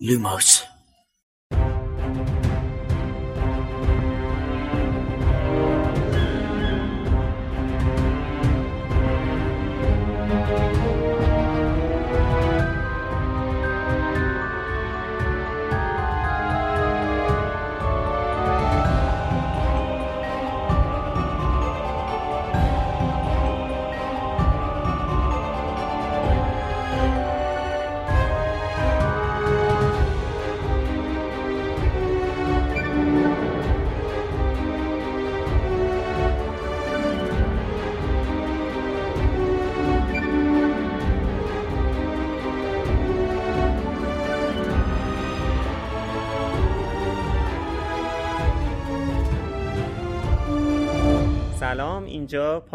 Lumos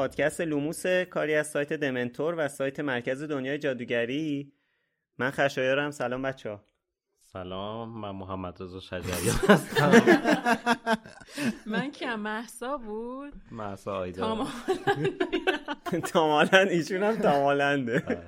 پادکست لوموس کاری از سایت دمنتور و سایت مرکز دنیای جادوگری. من خشایارم. سلام بچه ها. سلام من محمد رضا شجریان هستم. من که محسا بود. محسا آیدا تمام تامالند. ایشون هم تامالنده.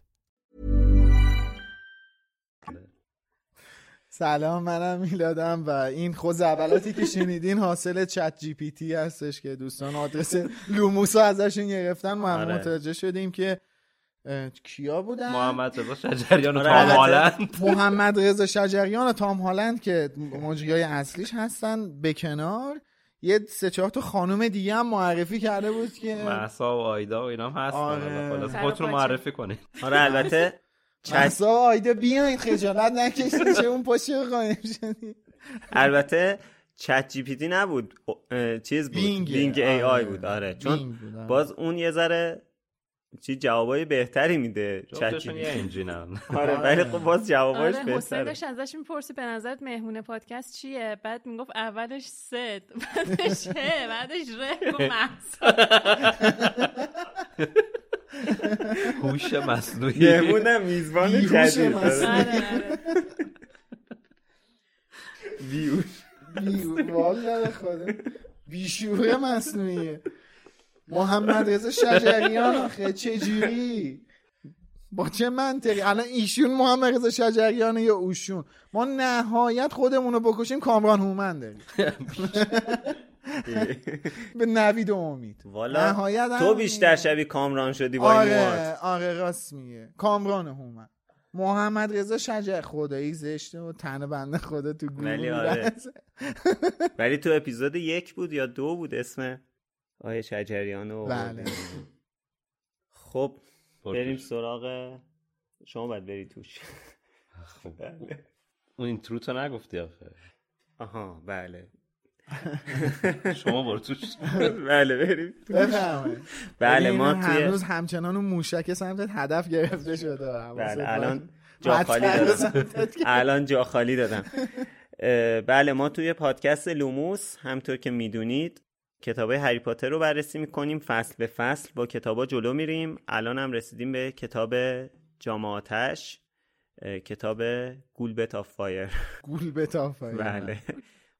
سلام منم میلادم و این خوزعبلاتی که شنیدین حاصل چت جی پی تی هستش که دوستان آدرس لوموسا ازشون گرفتن ما هم آره. متوجه شدیم که کیا بودن محمد رضا شجریان و آره، تام. هالند محمد رضا شجریان و تام هالند که مجریای اصلیش هستن به کنار یه سه چهار تا خانم دیگه هم معرفی کرده بود که محسا و آیدا و اینا هم هستن آره. خودتون. معرفی کنید آره البته و آیده بیاین خجالت نکشید چه اون پشت قایم شدی البته چت جی پی تی نبود چیز بود بینگ. بینگ ای آی. بود آره چون آره. باز اون یه ذره چی جوابای بهتری میده چت جی جفتشون پی یه انجینن آره ولی خب باز جواباش آره حسین بهتره داشت ازش می‌پرسی به نظرت مهمون پادکست چیه؟ بعد می‌گفت اولش سد بعدش ه بعدش ره گفت محسا هوش مصنوعی. مهمونم میزبان جدید. مثلا. آره. آره، آره. بیهوش. بی والا به خدا. بیشوره مصنوعیه. محمد رضا شجریان آخه چه جوری؟ با چه منطقی؟ الان ایشون محمد رضا شجریان یا اوشون؟ ما نهایت خودمون رو بکشیم کامران هومن داریم. به نوید و امید. والا نهایت تو. بیشتر شبیه کامران شدی با آره. آره راست میگه. کامران هومن. محمد رضا شجر خدایی زشته و تن بنده خدا تو گوگل ولی آره. ولی تو اپیزود یک بود یا دو بود اسم؟ آیه شجریان و بله خب. بریم سراغ شما باید بری توش خب. بله. اون این ترو تو نگفتی آخه آها بله شما برو توش بله بریم بله ما توی هنوز همچنان اون موشک سمتت هدف گرفته شده بله. الان جا خالی دادم. الان جا خالی دادم بله ما توی پادکست لوموس همطور که می‌دونید کتاب هری پاتر رو بررسی می‌کنیم فصل به فصل. با کتابا جلو میریم. الان هم رسیدیم به کتاب جام آتش اه، کتاب Goblet of Fire گول بتافه بله.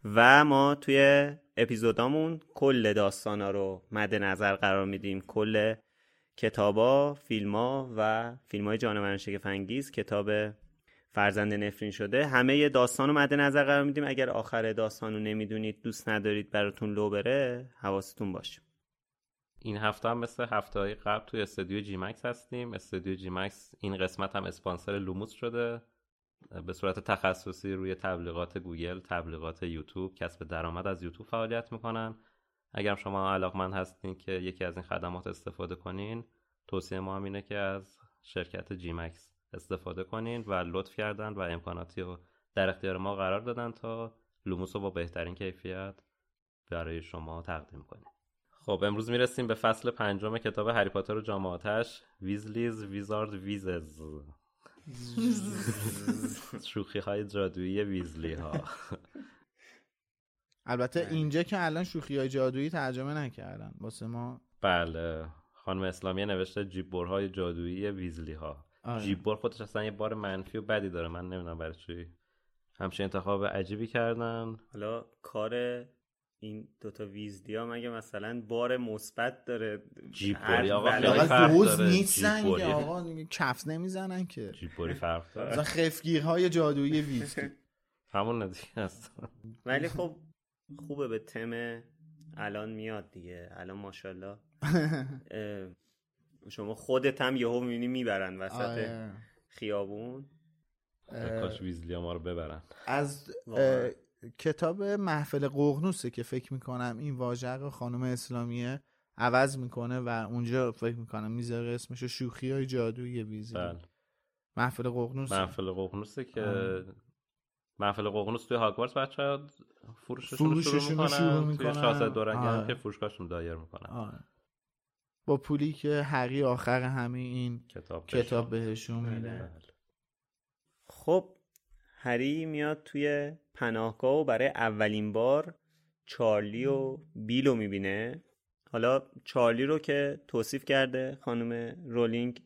و ما توی اپیزودامون کل داستانا رو مد نظر قرار میدیم. کل کتابا فیلما و فیلم های جانوران شگفت کتاب فرزند نفرین شده همه داستان رو مد نظر قرار میدیم. اگر آخر داستان رو نمی‌دونید دوست ندارید براتون لو بره حواستون باشه. این هفته هم مثل هفته های قبل توی استودیو جی مکس هستیم. استودیو جی مکس این قسمت هم اسپانسر لوموس شده. به صورت تخصصی روی تبلیغات گوگل تبلیغات یوتیوب کسب درآمد از یوتیوب فعالیت می‌کنن. اگر شما علاقمند هستین که یکی از این خدمات استفاده کنین توصیه ما هم اینه که از شرکت جی مکس استفاده کنین و لطف کردن و امکاناتی رو در اختیار ما قرار دادن تا لوموس رو با بهترین کیفیت برای شما تقدیم کنیم. خب امروز می‌رسیم به فصل پنجم کتاب هری پاتر و جام آتش Weasleys' Wizard Wheezes. شوخی های جادویی ویزلی ها البته اینجا که الان شوخی های جادویی ترجمه نکردن واسه ما بله. خانم اسلامی نوشته جیبورهای جادویی ویزلی ها آره. جیبور خودش اصلا یه بار منفی و بدی داره. من نمی‌دونم برای چی. همچین انتخاب عجیبی کردن. حالا کار این دوتا ویزلی ها مگه مثلا بار مثبت داره؟ جیبوری هر آقا بلایی- خیلی فرق دوز داره. نیستن آقا کف نمی‌زنن که. جیبوری فرق داره. مثلا خفگیرهای جادویی ویزلی همون ندیگه هست ولی خب خوبه به تم الان میاد دیگه. الان ماشاءالله. شما خودت هم یهو می‌بینی می‌برن وسط آره. خیابون کاش ویزلی ما رو ببرن از کتاب محفل قغنوسه که فکر می‌کنم این واژه رو خانم اسلامیه عوض می‌کنه و اونجا فکر می‌کنم می‌ذاره اسمشو شوخی های جادویی ویزلی بله محفل قغنوس محفل ققنوسه که آه. محفل ققنوس توی هاگوارتس بچه فروششون رو شروع رو شروع می‌کنن توی. شاهزاده دورنگی هم. که فروشگاهشون دایر می‌کنن. با پولی که هری آخر همه این کتاب کتاب بهشون میده. بله. خب هری میاد توی پناهگاه و برای اولین بار چارلی و بیل رو می‌بینه. حالا چارلی رو که توصیف کرده خانم رولینگ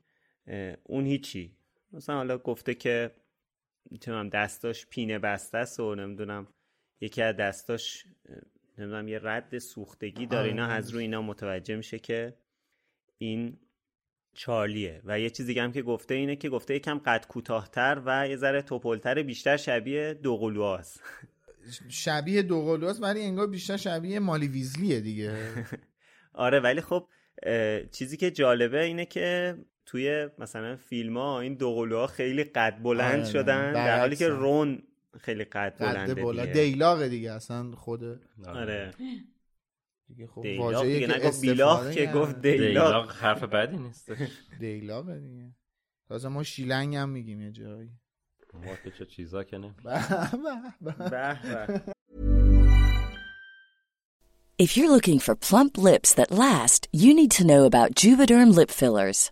اون هیچی. مثلا حالا گفته که می‌تونم دستاش پینه بسته است و نمی‌دونم یکی از دستاش نمی‌دونم یه رد سوختگی داره. آره. اینا از روی اینا متوجه میشه که این چارلیه. و یه چیز دیگه هم که گفته اینه که گفته یکم قد کوتاهتر و یه ذره توپلتر بیشتر شبیه دوقلوهاست شبیه دوقلوست ولی انگار بیشتر شبیه مالی ویزلیه دیگه. آره ولی خب چیزی که جالبه اینه که توی مثلا فیلم ها این دوقلوها خیلی قد بلند آره، شدن در حالی که. رون خیلی قد قد بلنده بالا دیگه. دیلاغه دیگه اصلا خود آره. دیگه خب دیلاغ واژه‌ای دیگه که نگفت بیلاغ استفاده که. گفت دیلاغ دیلاغ حرف بدی نیست دیلاغه دیگه تازه ما شیلنگ هم میگیم یه جایی ما که چه چیزا که نمی به به به. به به If you're looking for plump lips that last, you need to know about Juvederm lip fillers.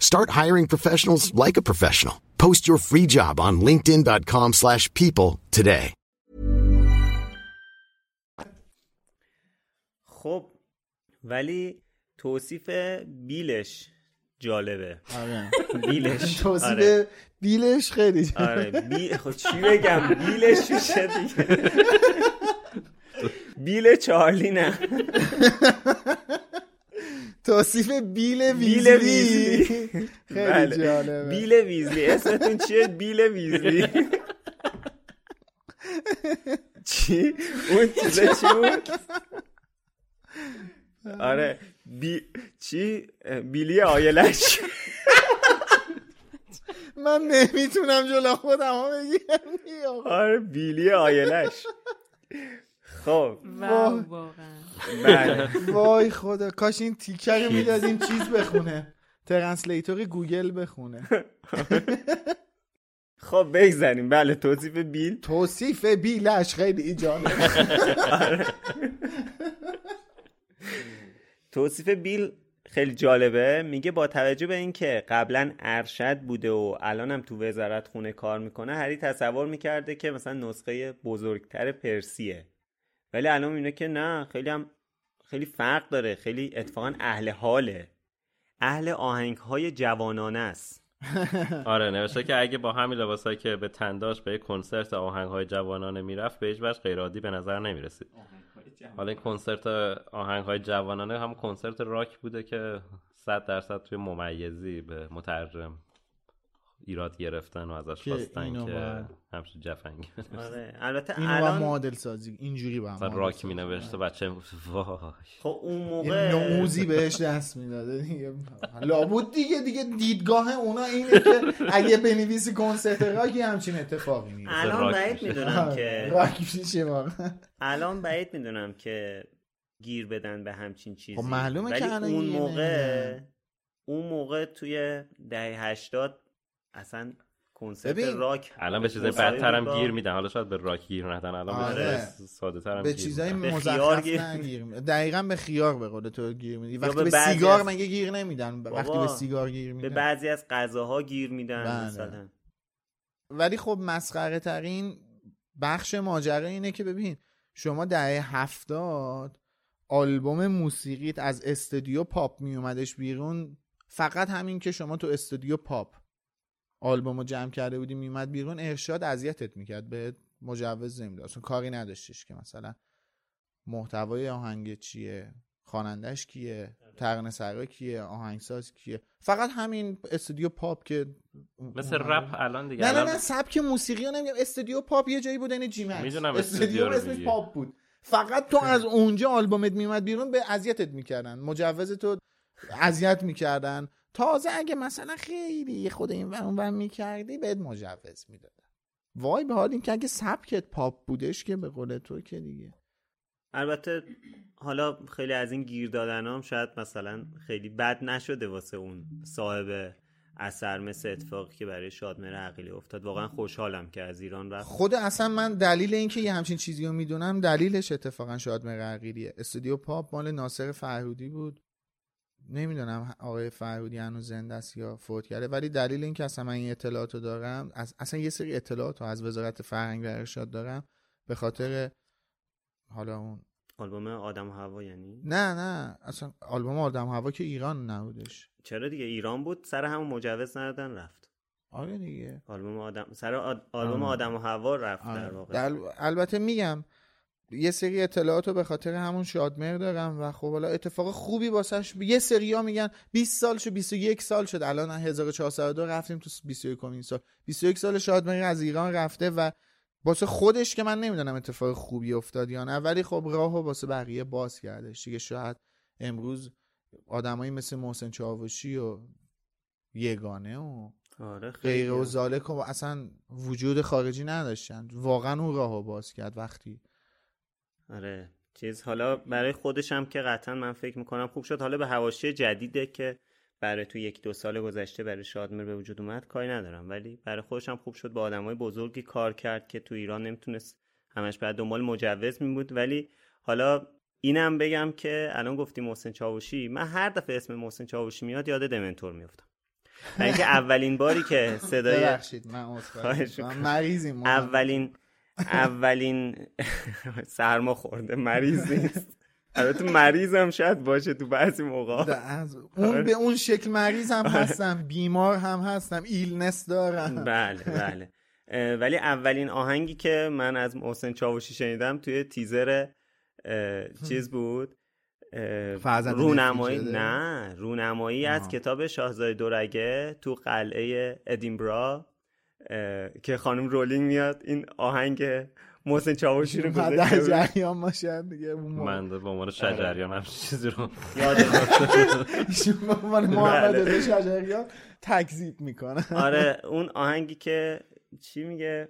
Start hiring professionals like a professional. Post your free job on linkedin.com slash people today. خب ولی توصیف بیلش جالبه آره بیلش توصیف آره. بیلش خیلی جالبه آره بی... خب چی بگم بیلش چیشه دیگه بیل چارلی نه توصیف بیل بیل ویزلی. ویزلی. خیلی بله. جالبه. بیل ویزلی. اسمتون چیه؟ بیل ویزلی. چی؟ اون چیزه چی بود؟ آره. بی... چی؟ بیلی آیلش. من نمی‌تونم جلو خودم را بگیرم. آره بیلی آیلش. خب. بله. وای خدا. کاش این تیکه رو می‌دادیم چیز بخونه. translator گوگل بخونه. خب بگذاریم. بله توصیف بیل. توصیف بیلش خیلی جالبه توصیف بیل خیلی جالبه. میگه با توجه به اینکه قبلا ارشد بوده و الانم تو وزارت خونه کار می‌کنه هری تصور می‌کرده که مثلا نسخه بزرگتر پرسیه. ولی الان می‌بینه که نه خیلی هم خیلی فرق داره خیلی اتفاقا اهل حاله. اهل آهنگ های جوانانه است. آره نوشته که اگه با همین لباسایی که به تنداش به کنسرت آهنگ های جوانانه می‌رفت به هیچ وجه غیر عادی به نظر نمی‌رسید. حالا این کنسرت آهنگ های جوانانه هم کنسرت راک بوده که صد درصد توی ممیزی به مترجم ایراد گرفتن و ازش خواستن که همچین جفنگی آره البته اینو الان معادل سازی اینجوری با مثلا راک می نوشته بچه وای. خب اون یه موقع نموزی بهش دست می‌داده دیگه. لابد دیگه دیگه دیدگاه اونا اینه که اگه بنویسی کنسرت راکی همچین اتفاقی میفته. الان بعید میشه. می‌دونم که راک میشه واقعا. الان بعید می‌دونم که گیر بدن به همچین چیزی. خب معلومه که اون موقع. اون موقع توی دهه هشتاد اصلا کنسرت ببین، راک الان به چیزای مسابقه بدتر هم با- گیر میدن. حالا شاید به راک گیر ندن. الان به آره. چیزای ساده تر هم به گیر چیزای. به مزخرف گیر- نه گیر میدن دقیقا به خیار به قول تو گیر میدی. وقتی به به سیگار از- مگه گیر نمیدن؟ وقتی به سیگار گیر به میدن. بعضی از غذاها گیر میدن بله. مثلا. ولی خب مسخره ترین بخش ماجرا اینه که ببین شما دهه هفتاد آلبوم موسیقیت از استودیو پاپ می اومدش بیرون. فقط همین که شما تو استودیو پاپ آلبوم رو جمع کرده بودی میومد بیرون ارشاد اذیتت می‌کرد به مجوز نمی‌داد. اصلا کاری نداشتش که مثلا محتوای آهنگ چیه خوانندش کیه ترانه سرا کیه آهنگساز کیه. فقط همین استودیو پاپ که مثل رپ الان دیگه. نه نه نه سبک موسیقی رو نمیگم. استودیو پاپ یه جایی بود این جی مکس می‌دونم استودیو اسمش. پاپ بود. فقط تو از اونجا آلبومت میومد بیرون به اذیتت می‌کردن. مجوز تو اذیت می‌کردن. تازه اگه مثلا خیلی خود این ور اون ور می‌کردی بهت مجوز می‌دادن. وای به حال اینکه اگه سبکت پاپ بودش که به قول تو که دیگه. البته حالا خیلی از این گیر دادن هم شاید مثلا خیلی بد نشده واسه اون صاحب اثر مثل اتفاقی که برای شادمهر عقیلی افتاد. واقعا خوشحالم که از ایران رفت. خود اصلا من دلیل اینکه یه همچین چیزی رو می‌دونم دلیلش اتفاقا شاد مقرقیریه استودیو پاپ مال ناصر فرهودی بود. نمی‌دونم آقای فرهودی هنوز زنده است یا فوت کرده ولی دلیل اینکه اصلا من این اطلاعات رو دارم از اصلا یه سری اطلاعات رو از وزارت فرهنگ و ارشاد دارم به خاطر حالا اون آلبوم آدم و هوا یعنی؟ نه نه اصلا آلبوم آدم هوا که ایران نبودش. چرا دیگه؟ ایران بود سر همون مجوز ندادن رفت. آره دیگه. آلبوم آدم سر آد... آلبوم آره. آدم و هوا رفت در آره. واقع. در- البته میگم یه سری اطلاعات رو به خاطر همون شادمر دارم و خب حالا اتفاق خوبی واسش یه سری ها میگن 20 سال شد 21 سال شد. الان 1402 رفتیم تو 21 کمین سال. 21 سال شادمر از ایران رفته و واسه خودش که من نمی‌دونم اتفاق خوبی افتاد یا نه ولی خب راه و واسه بقیه باز کردش دیگه شاید امروز آدمایی مثل محسن چاوشی و یگانه و آره غیر و زالک و اصلا وجود خارجی نداشتن. واقعا اون راهو باز کرد وقتی آره چیز حالا برای خودش هم که قطعا من فکر می‌کنم خوب شد حالا به حواشی جدیده که برای تو یک دو سال گذشته برای شادمر به وجود اومد کاری ندارم ولی برای خودش هم خوب شد با آدمای بزرگی کار کرد که تو ایران نمی‌تونست همش بعد دنبال مجوز می بود ولی حالا اینم بگم که الان گفتی محسن چاوشی من هر دفعه اسم محسن چاوشی میاد یاد دمنتور میفتم اینکه اولین باری که صدای ببخشید من. می‌کنم. مریضیم. اولین اولین سرما خورده مریض نیست. البته مریض هم شاید باشه تو بعضی موقع. از اون به اون شکل مریض هم هستم بیمار هم هستم illness دارم. بله بله. ولی اولین آهنگی که من از محسن چاوشی شنیدم توی تیزر چیز بود؟ رونمایی؟ نه رونمایی از. کتاب شاهزاده دورگه تو قلعه ادینبرا. که خانم رولینگ میاد این آهنگ محسن چاوشی رو گذاشته بود. جریان باشه دیگه اون موقع. من به عنوان شجریان هم چیزی رو یادم ایشون به عنوان محمد بله. رضا شجریان تکذیب می‌کنه. آره اون آهنگی که چی میگه؟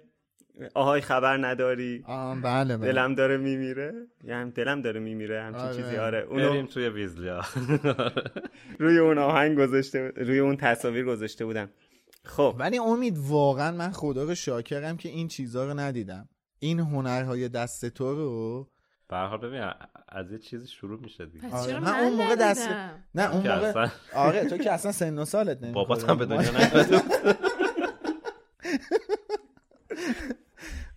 آهای خبر نداری. آه بله بله. دلم داره میمیره. یعنی دلم داره میمیره همچین آره. چیزی. آره بریم اونو توی ویزلیا. روی اون آهنگ گذاشته روی اون تصاویر گذاشته بودم. خب. ولی امید واقعا من خدا رو شاکرم که این چیزها رو ندیدم. این هنرهای دست تو رو؟ به هر حال ببین از یه چیزی شروع میشه دیگه. پس آره، من من اون موقع دست؟ نه اون موقع اصلا آره تو که اصلا سن و سالت نمی‌خوره. بابات هم به دنیا.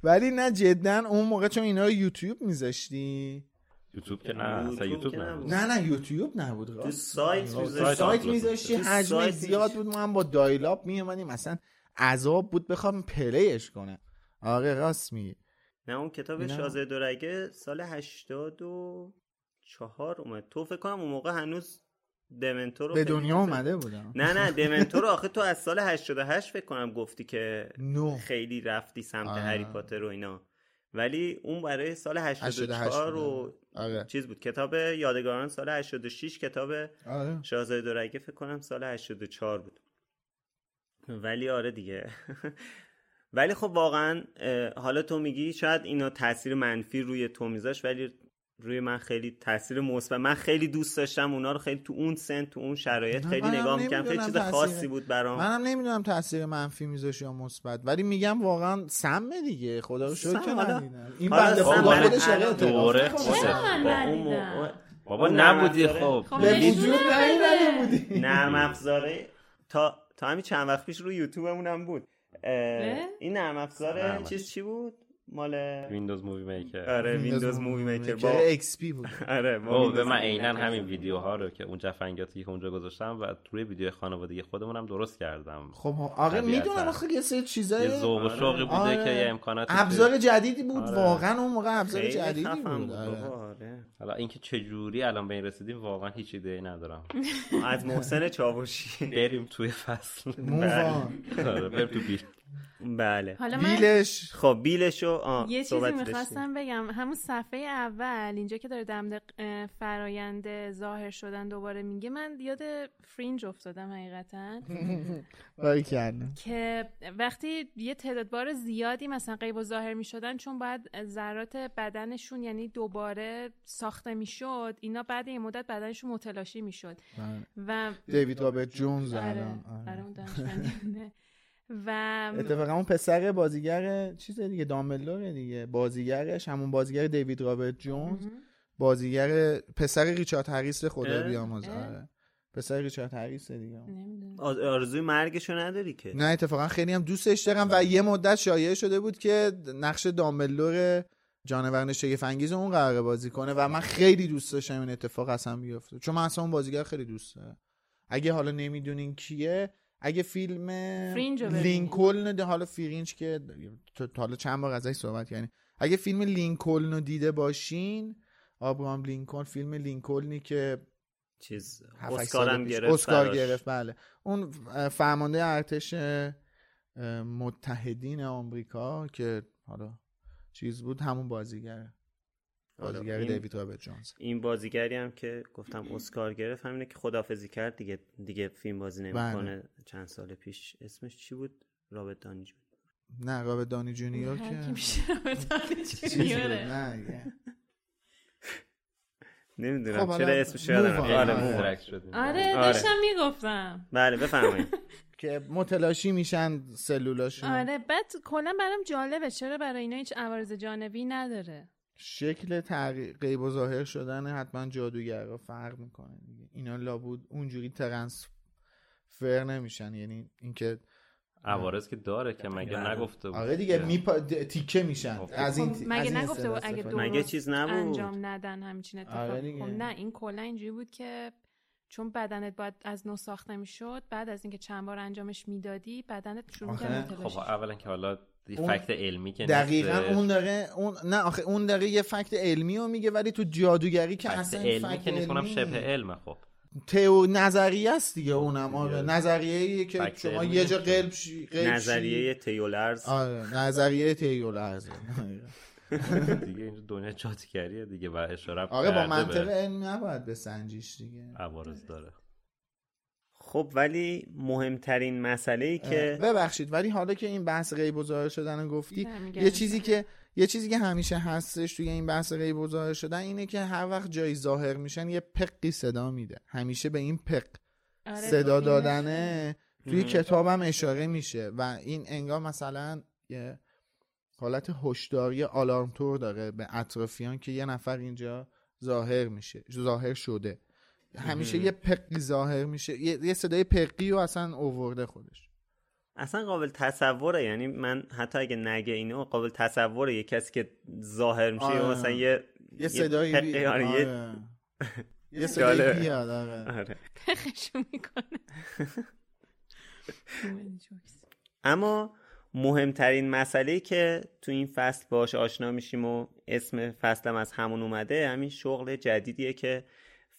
ولی نه جدا اون موقع چون اینا رو یوتیوب میذاشتی؟ یوتیوب که نه اصلا یوتیوب نبود. نه نه یوتیوب نبود تو سایت می‌ذاشتی. سایت میذاشتی سایت زیاد. بود من با دایلاب میومدیم مثلا عذاب بود بخوام پلیش کنم. آره راست میگی. نه اون کتاب شاهزاده دورگه سال 84 اومد. تو فکر کنم اون موقع هنوز دمنتور رو به دنیا اومده بودم. نه نه دمنتور آخه تو از سال 88 فکر کنم گفتی که نو خیلی رفتی سمت. هری پاتر و اینا. ولی اون برای سال 88 84 و بود. آره. چیز بود کتاب یادگاران سال 86 کتاب آره. شاهزاده دورگه فکر کنم سال 84 بود. ولی آره دیگه. ولی خب واقعا حالا تو میگی شاید اینا تاثیر منفی روی تو میذاش ولی روی من خیلی تاثیر مثبت من خیلی دوست داشتم اونا رو خیلی تو اون سن تو اون شرایط خیلی نگاه می‌کنم خیلی نمی‌دونم چیز تأثیر- خاصی بود برام. منم نمی‌دونم تاثیر منفی میذاش یا مثبت ولی میگم واقعا سمه دیگه. خدا رو شکر سم، که ندیدم. این بنده سم خدا خودش دوره من بابا نبودی خب. خب به وجود بودی نرم افزاره تا تا همین چند وقت پیش روی یوتیوبمون هم بود؟ این نرم افزار چیز چی بود؟ مال Windows Movie Maker آره Windows Movie Maker با X P بود آره به من عینا. همین ویدیوها رو که اون جفنگاتی که اونجا گذاشتم و روی ویدیو خانوادگی خودمون هم درست کردم خب طبیعتاً. می‌دونم آخه یه سری چیزای یه ذوق و شوقی بوده آره. که یه امکاناتی ابزار جدیدی بود آره. واقعا اون موقع ابزار جدیدی بود آره. آره. حالا اینکه چه جوری الان به این رسیدیم واقعا هیچ ایده ای ندارم از محسن چاوشی بریم توی فصل آره، بریم تو بیل بله. حالا من بیلش. خب بیلشو آه یه چیزی. می‌خواستم بگم. همون صفحه اول اینجا که داره دمد فرایند ظاهر شدن دوباره میگه من یاد فرینج افتادم حقیقتا. که وقتی یه تعداد بار زیادی مثلا غیب و ظاهر می شدن چون باید ذرات بدنشون یعنی دوباره ساخته می شد اینا بعد یه مدت بدنشون متلاشی می شد و دیوید رابرت جونز آره الان و اتفاقا اون پسر بازیگر چیز دیگه دامبلدور دیگه بازیگرش همون بازیگر دیوید رابرت جونز بازیگر پسر ریچارد هریس خدا؟ بیامرز؟ آره. پسر ریچارد هریس دیگه. آرزوی مرگشو نداری که. نه اتفاقا خیلی هم دوستش دارم و یه مدت شایعه شده بود که نقش دامبلدور جانوران شگفت انگیز اون قراره بازی کنه و من خیلی دوست داشتم این اتفاق اصلا بیفته. چون من اصلا اون بازیگر خیلی دوست دارم. اگه حالا نمی‌دونین کیه اگه فیلم فرینج رو ببینید. لینکلن ده حالا فرینج که حالا چند بار ازش صحبت کردیم اگه فیلم لینکلن رو دیده باشین آبراهام لینکلن فیلم لینکلنی که چیز اسکارم گرفت اسکار. گرفت بله اون فرمانده ارتش متحدین آمریکا که حالا چیز بود همون بازیگر بازیگر این- دیوید رابرت جونز. این بازیگری هم که گفتم اسکار گرفت همینه که خدافظی کرد. دیگه دیگه فیلم بازی نمی‌کنه. چند سال پیش اسمش چی بود؟ رابرت دانی جون نه رابرت دانی جونیور که میشه رابرت بود. جونیوره. نه. نمی‌دونم. خب، چرا اسمش یادم. آره آره آره. داشتم می‌گفتم. بله بفرمایید. که متلاشی میشن سلولاشون. آره بعد کلا برام جالبه. چرا برای اینا هیچ عوارض جانبی نداره؟ شکل تغییر غیب و ظاهر شدن حتما جادوگرا فرق می‌کنه دیگه اینا لابود اونجوری ترنسفر نمیشن یعنی اینکه عوارض که داره که مگه بله. نگفته بود آره دیگه میپا... تیکه میشن خب. از این خب از مگه این نگفته بود اگه درست مگه چیز نبود؟ انجام ندن همچین اتفاق آره دیگه. خب نه این کلا اینجوری بود که چون بدنت باید از نو ساخته می‌شد بعد از اینکه چند بار انجامش می‌دادی بدنت شروع. کرد خب اولا که حالا اون فکت علمی که دقیقا نیستش. اون داره اون نه آخه اون داره یه فکت علمی رو میگه ولی تو جادوگری که فکت اصلا علمی فکت که نیست کنم شبه علمه خب تئو نظریه است دیگه اونم آره نظریه که شما یه جا. قلب شی قلب. نظریه تیولرز آره نظریه تئولرز دیگه اینجا دنیا جادوگریه دیگه و اشاره آره با منطق به علمی نباید بسنجیش دیگه عوارض داره خب ولی مهمترین مسئله ای که ببخشید ولی حالا که این بحث غیب و ظاهر شدن رو گفتی یه چیزی که یه چیزی که همیشه هستش توی این بحث غیب و ظاهر شدن اینه که هر وقت جایی ظاهر میشن یه پقی صدا میده. همیشه به این پق آره، صدا دادنه توی کتابم اشاره میشه و این انگار مثلا یه حالت هشداری آلارم تور داره به اطرافیان که یه نفر اینجا ظاهر میشه ظاهر شده. همیشه یه پقی ظاهر میشه یه, یه صدای پقی رو اصلا اوورده خودش اصلا قابل تصوره یعنی من حتی اگه نگه اینو قابل تصوره یه کسی که ظاهر میشه آره. مثلا یه یه صدایی پقی، بی- آره، یه- آره. یه صدایی. بیاد آره. آره. پخشو می‌کنه اما مهمترین مسئله که تو این فصل باش آشنا میشیم و اسم فصلم از همون اومده همین شغل جدیدیه که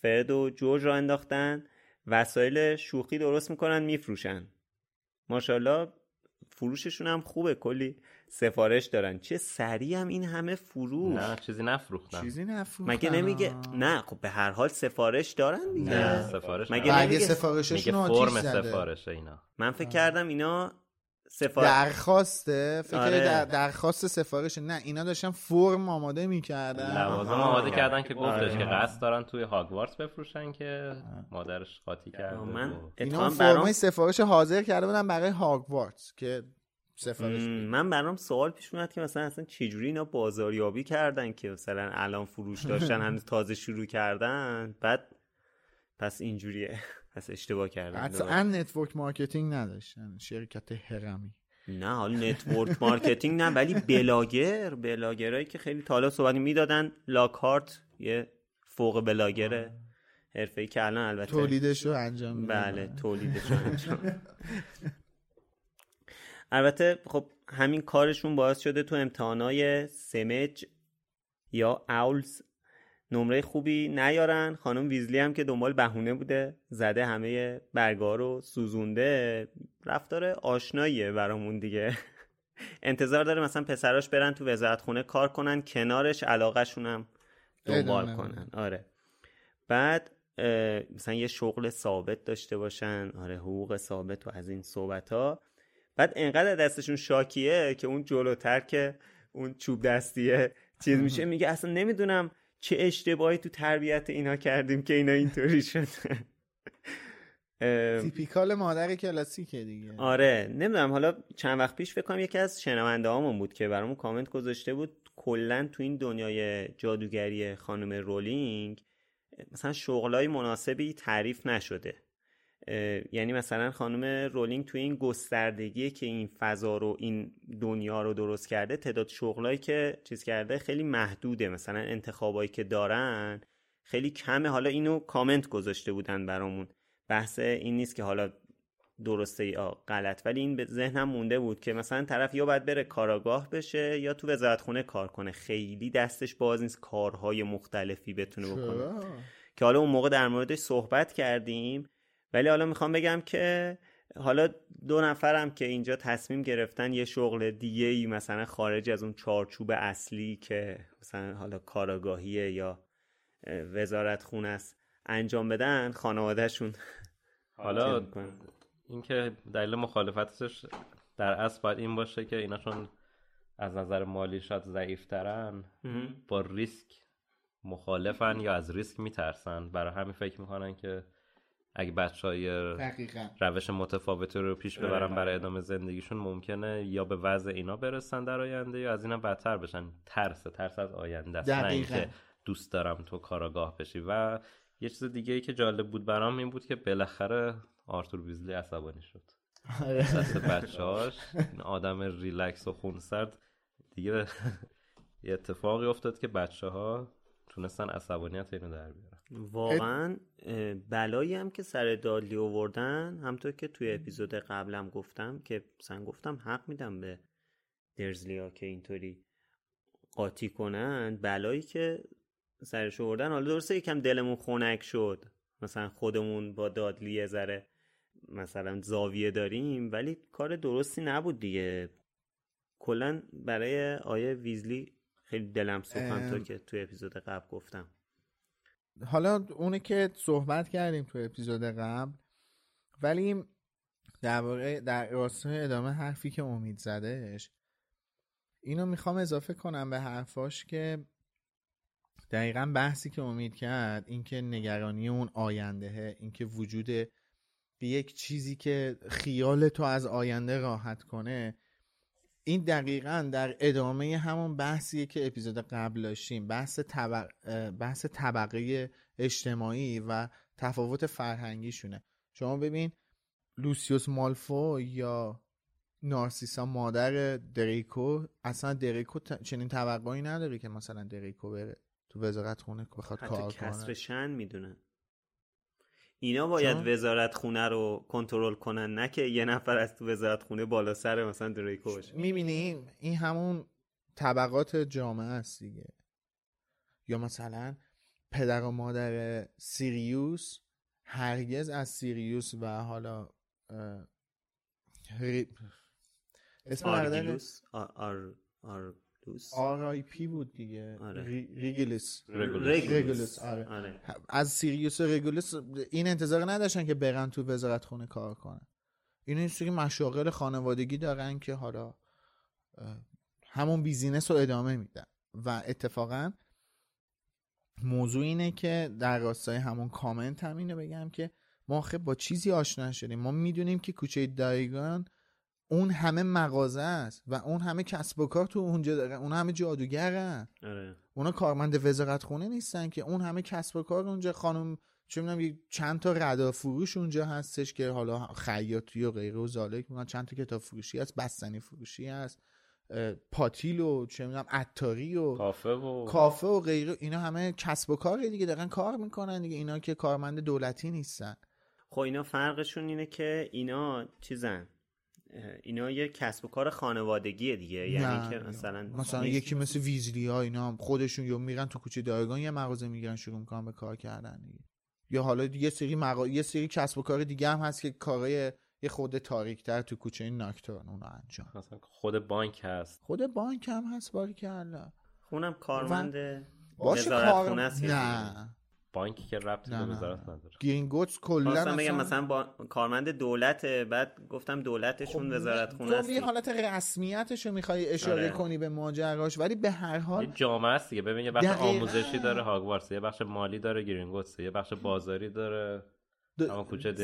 فرد و جورج را انداختن. وسایل شوخی درست می‌کنن میفروشن. ماشاءالله فروششون هم خوبه کلی سفارش دارن. چه سریع هم این همه فروش. نه چیزی نفروختن. چیزی نفروختن. مگه نمیگه؟ آه. نه خب به هر حال سفارش دارن دیگه. نه سفارش مگه نمیگه- سفارششون فرم زده. سفارشه اینا. من فکر کردم اینا سفارش. درخواسته؟ فکر آره. در درخواست سفارش. نه اینا داشتن فرم آماده می‌کردن. لوازم. آماده کردن که گفتش آره. که قصد دارن توی هاگوارتس بفروشن که مادرش قاطی کرده من و- اینا فرمای برام سفارش حاضر کرده بودن برای هاگوارتس که سفارش من برام سوال پیش اومد که مثلا اصلا چجوری اینا بازاریابی کردن که مثلا الان فروش داشتن هنوز تازه شروع کردن؟ بعد پس اینجوریه. پس اشتباه کردن قطعا network marketing نداشتن شرکت هرمی نه حالا network marketing نه ولی بلاگر بلاگرایی که خیلی تالا صحبت می‌دادن. لاکهارت یه فوق بلاگر حرفه‌ای که الان البته تولیدش رو انجام میدن. بله تولیدش رو انجام البته خب همین کارشون باعث شده تو امتحانای سمج یا اولز نمره خوبی نیارن. خانم ویزلی هم که دنبال بهونه بوده زده همه برگا رو سوزونده. رفتار آشناییه برامون دیگه. انتظار داره مثلا پسراش برن تو وزارتخونه کار کنن کنارش علاقهشون هم دنبال کنن. آره. بعد مثلا یه شغل ثابت داشته باشن. آره حقوق ثابت و از این صحبت ها بعد انقدر دستشون شاکیه که اون جلوتر که اون چوب دستیه چیز میشه میگه اصلا نمی‌دونم چه اشتباهی تو تربیت اینا کردیم که اینا اینطوری شد. تیپیکال مادر کلاسیکه دیگه. آره نمی‌دونم حالا چند وقت پیش فکر کنم یکی از شنونده هامون بود که برامون کامنت گذاشته بود کلا تو این دنیای جادوگری خانم رولینگ مثلا شغلای مناسبی تعریف نشده. یعنی مثلا خانم رولینگ تو این گستردگی که این فضا رو این دنیا رو درست کرده تعداد شغلایی که چیز کرده خیلی محدوده. مثلا انتخابایی که دارن خیلی کمه. حالا اینو کامنت گذاشته بودن برامون. بحث این نیست که حالا درسته یا غلط ولی این به ذهنم مونده بود که مثلا طرف یا باید بره کاراگاه بشه یا تو وزارتخونه کار کنه. خیلی دستش باز نیست کارهای مختلفی بتونه بکنه؟ که حالا اون موقع در موردش صحبت کردیم. ولی حالا می‌خوام بگم که حالا دو نفرم که اینجا تصمیم گرفتن یه شغل دیگه ای مثلا خارج از اون چارچوب اصلی که مثلا حالا کاراگاهیه یا وزارت خونه است انجام بدن خانوادهشون. حالا. اینکه دلیل مخالفتش در اصل باید این باشه که اینا چون از نظر مالی شاید ضعیفترن با ریسک مخالفن یا از ریسک میترسن. برای همین فکر می‌کنن که اگه بچه های دقیقا. روش متفاوتی رو پیش ببرن برای ادامه زندگیشون ممکنه یا به وضع اینا برسن در آینده یا از اینا بدتر بشن. ترس ترس از آینده است نه دقیقاً. اینکه دوست دارم تو کاراگاه بشی. و یه چیز دیگه ای که جالب بود برام این بود که بالاخره آرتور ویزلی عصبانی شد. دست بچهاش این آدم ریلکس و خونسرد. دیگه یه اتفاقی افتاد که بچه ها تونستن عصبانیت اینو در بیارن. واقعا بلایی هم که سر دالی آوردن همطور که توی اپیزود قبلم گفتم که مثلا گفتم حق میدم به درزلیا که اینطوری قاطی کنن بلایی که سرش آوردن حالا درسته یکم دلمون خنک شد. مثلا خودمون با دادلی یه ذره مثلا زاویه داریم ولی کار درستی نبود دیگه. کلا برای آیه ویزلی خیلی دلم سوخت همطور که توی اپیزود قبل گفتم. حالا اونه که صحبت کردیم تو اپیزود قبل ولی در واقع در راستای ادامه حرفی که امید زدهش اینو می‌خوام اضافه کنم به حرفاش که دقیقا بحثی که امید کرد اینکه نگرانی اون آیندهه اینکه وجود یک چیزی که خیال تو از آینده راحت کنه این دقیقا در ادامه همون بحثیه که اپیزود قبل داشتیم بحث, طبق... بحث طبقه اجتماعی و تفاوت فرهنگیشونه. شما ببین لوسیوس مالفو یا نارسیسا مادر دریکو اصلا دریکو چنین توقعی نداره که مثلا دریکو بره تو وزارت خونه بخواد کار کنه. کسر شن می‌دونن. اینا باید چون... وزارت خونه رو کنترل کنن نه که یه نفر از تو وزارت خونه بالا سر مثلا دریکو باشه. می‌بینیم این همون طبقات جامعه است دیگه. یا مثلا پدر و مادر سیریوس هرگز از سیریوس و حالا اسم آرگیلوس آر... آر... آر آی پی بود دیگه. آره. ریگلس. رگولس آره. آره. از سیریوس و رگولس این انتظار نداشتن که برن تو وزارت خونه کار کنن. این این سری مشاغل خانوادگی دارن که حالا همون business رو ادامه میدن. و اتفاقا موضوع اینه که در راستای همون کامنت هم اینو بگم که ما خب با چیزی آشنا شدیم ما می‌دونیم که کوچه دیاگون اون همه مغازه است و اون همه کسب و کار تو اونجا داره. اون همه جادوگرن. آره. اونا کارمند وزارت خونه نیستن که اون همه کسب و کار اونجا خانم چه می‌دونم چند تا ردا فروش اونجا هستش که حالا خیاطی و غیره و زالک میگن چند تا کتاب فروشی هست بستنی فروشی هست پاتیل و چه می‌دونم عطاری و کافه و کافه و غیره. اینا همه کسب و کار دیگه دارن کار می‌کنن دیگه. اینا که کارمند دولتی نیستن. خب اینا فرقشون اینه که اینا چیزن؟ اینا یه کسب و کار خانوادگیه دیگه. یعنی که مثلا مثلا یکی مثل ویزلی ها اینا خودشون یا میرن تو کوچه دایگان یه مغازه می‌گیرن شروع می‌کنن به کار کردن دیگه. یا حالا یه سری مغا... یه سری کسب و کار دیگه هم هست که کارهای یه خود تاریکتر تو کوچه ناکتورن اونو انجام. مثلا خود بانک هست. خود بانک هم هست باری کلا خونم کارمند و... باشه کار... نه. بانکی که ربطی به وزارت نداره. گرینگوتس کلا مثلا بگم مثلا با کارمند دولت بعد گفتم دولتشون خب وزارت خونه است تو حالت رسمیتش رو می‌خوای اشاره آره. کنی به ماجراش ولی به هر حال یه جامعه است دیگه. ببین یه بخش آموزشی داره هاگوارتس یه بخش مالی داره گرینگوتس یه بخش بازاری داره. اما کوچه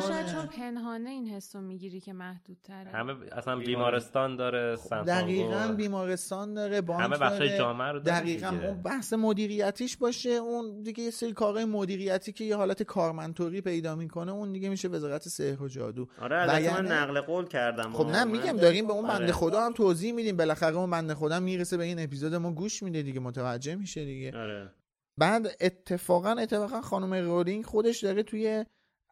شاید چون پنهانه این حسو می‌گیری که محدود تره همه اصلا بیمارستان داره خب دقیقا بیمارستان داره بانک همه بخش جامعه رو داره دقیقا. اون بحث مدیریتیش باشه اون دیگه یه سری کارهای مدیریتی که یه حالت کارمندطوری پیدا می‌کنه اون دیگه میشه وزارت سحر و جادو. آره البته من نقل قول کردم. خب نه میگم داریم به اون بنده آره. خدا هم توضیح میدیم. بالاخره اون بنده خدا می‌رسه به این اپیزود ما گوش میده دیگه متوجه میشه دیگه. آره. بعد اتفاقا اتفاقا خانم رولینگ خودش داره توی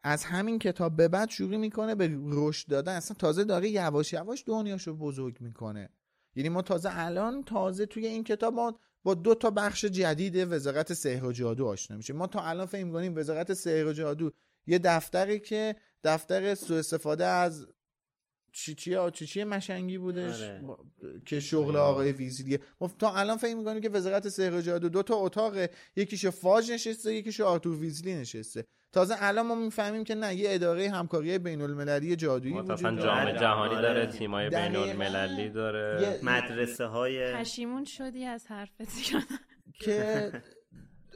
از همین کتاب به بعد شروع می‌کنه به رشد دادن. اصلا تازه داره یواش یواش دنیاشو بزرگ می‌کنه. یعنی ما تازه الان تازه توی این کتاب ما با دو تا بخش جدید وزارت سحر و جادو آشنا میشه ما تا الان فهم کنیم وزارت سحر و جادو یه دفتری که دفتر سوء استفاده از چی چی چی چی مشنگی بودش؟ آره. که شغل آقای ویزلیه ما تا الان فکر می‌کنیم که وزارت سحر جادو دو تا اتاق یکیش فاج نشسته یکیش آرتور ویزلی نشسته. تازه الان ما می‌فهمیم که نه یه اداره همکاری بین المللی جادویی وجود داره. جام جهانی آره. داره تیمای بین المللی داره. مدرسه های پشیمون شدی از حرفت که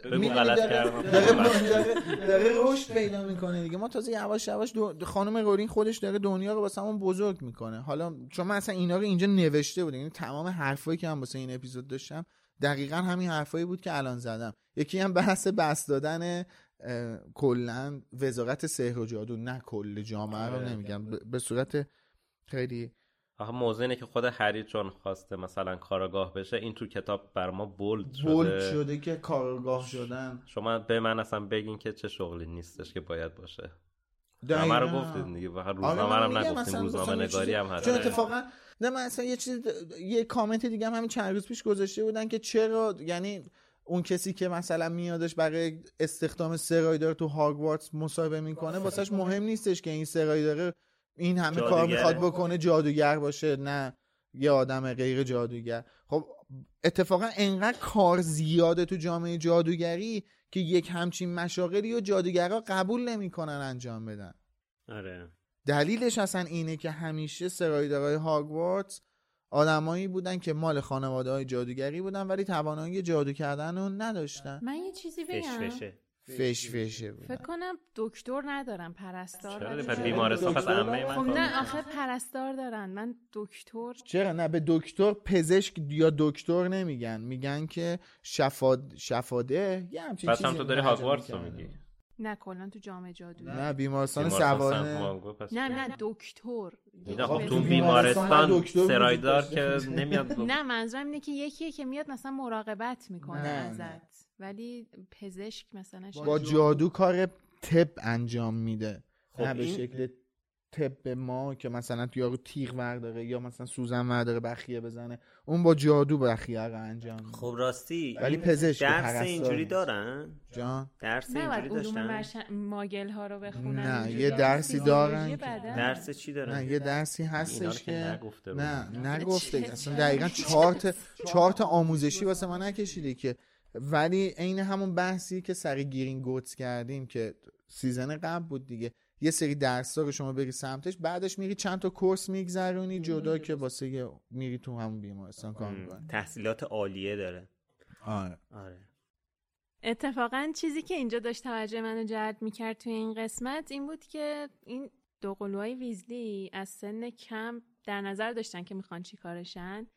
بگو غلط کردم. داره رشد پیدا می‌کنه دیگه. ما تازه یواش یواش خانم رولینگ خودش داره دنیا رو واسه همون بزرگ می‌کنه. حالا چون من اصلا اینا رو اینجا نوشته بودم. یعنی تمام حرفایی که من واسه این اپیزود داشتم دقیقا همین حرفایی بود که الان زدم. یکی هم بحث بس دادن کلا وزارت سحر و جادو. نه کل جامعه رو آره. نمیگم. به صورت خیلی آخه موضوع اینه که خود هری چون خواسته مثلا کاراگاه بشه این تو کتاب بر ما بولد شده. بولد شده که کارگاه شدن. شما به من اصلا بگین که چه شغلی نیستش که باید باشه. دقیقاً. همه رو گفتید دیگه و آره، روزنامه هم نگفتیم روزنامه نگاری هم هست. چون اتفاقا نه من اصلا یه چیز یه کامنت دیگه هم همین چند روز پیش گذاشته بودن که چرا یعنی اون کسی که مثلا میادش برای استخدام سرایدار تو هاگوارتس مصاحبه می‌کنه واسهش مهم نیستش که این سرایدار این همه کار جادوگره. می‌خواد بکنه جادوگر باشه نه یه آدم غیر جادوگر. خب اتفاقا انقدر کار زیاده تو جامعه جادوگری که یک همچین مشاغلی و جادوگرها قبول نمی‌کنن انجام بدن. آره. دلیلش اصلا اینه که همیشه سرایدارهای هاگوارتس آدمایی بودن که مال خانواده های جادوگری بودن ولی توانایی جادو کردن رو نداشتن. من یه چیزی بگم. فش فشه بودن فکر کنم دکتر ندارم پرستار چرا؟ پس. بیمارستان پس دکتر عمه من خب نه. آخه پرستار دارن من دکتر چرا نه به دکتر پزشک یا دکتر نمیگن میگن که شفاد شفاده یه همچین پس هم چیزی تو داری هاگوارتس رو. میگی نه کلا تو جامعه جادویی نه بیمارستان سوانه نه نه دکتر خب تو بیمارستان سرایدار. که نمیاد نه منظورم اینه که یکیه که میاد مثلا مراقبت می‌کنه نه، نه. ازت ولی پزشک مثلا با جادو کار تب انجام میده خب نه به این- شکل تب ما که مثلا یارو تیغ ورداره یا مثلا سوزن ورداره بخیه بزنه اون با جادو بخیه رو انجام میده خب راستی ولی پزشک درس اینجوری. دارن جان درس اینجوری داشتن برش... ماگل ها رو بخونن نه،. یه درسی دارن. درس چی دارن نه یه درسی هستش که نگفته بود. نه نگفته اصلا دقیقا چارت چارت آموزشی واسه ما نکشیده که ولی عین همون بحثی که سر گرینگوتس کردیم که season قبل بود دیگه. یه سری درس رو شما بری سمتش بعدش میری چند تا course میگذرونی جدا که واسه یه- میری تو همون بیمارستان کار می‌کنی. تحصیلات عالیه داره. آره. آره. اتفاقا چیزی که اینجا داشت توجه منو جلب می‌کرد توی این قسمت این بود که این دوقلوهای ویزلی از سن کم در نظر داشتن که می‌خوان چی کاره شن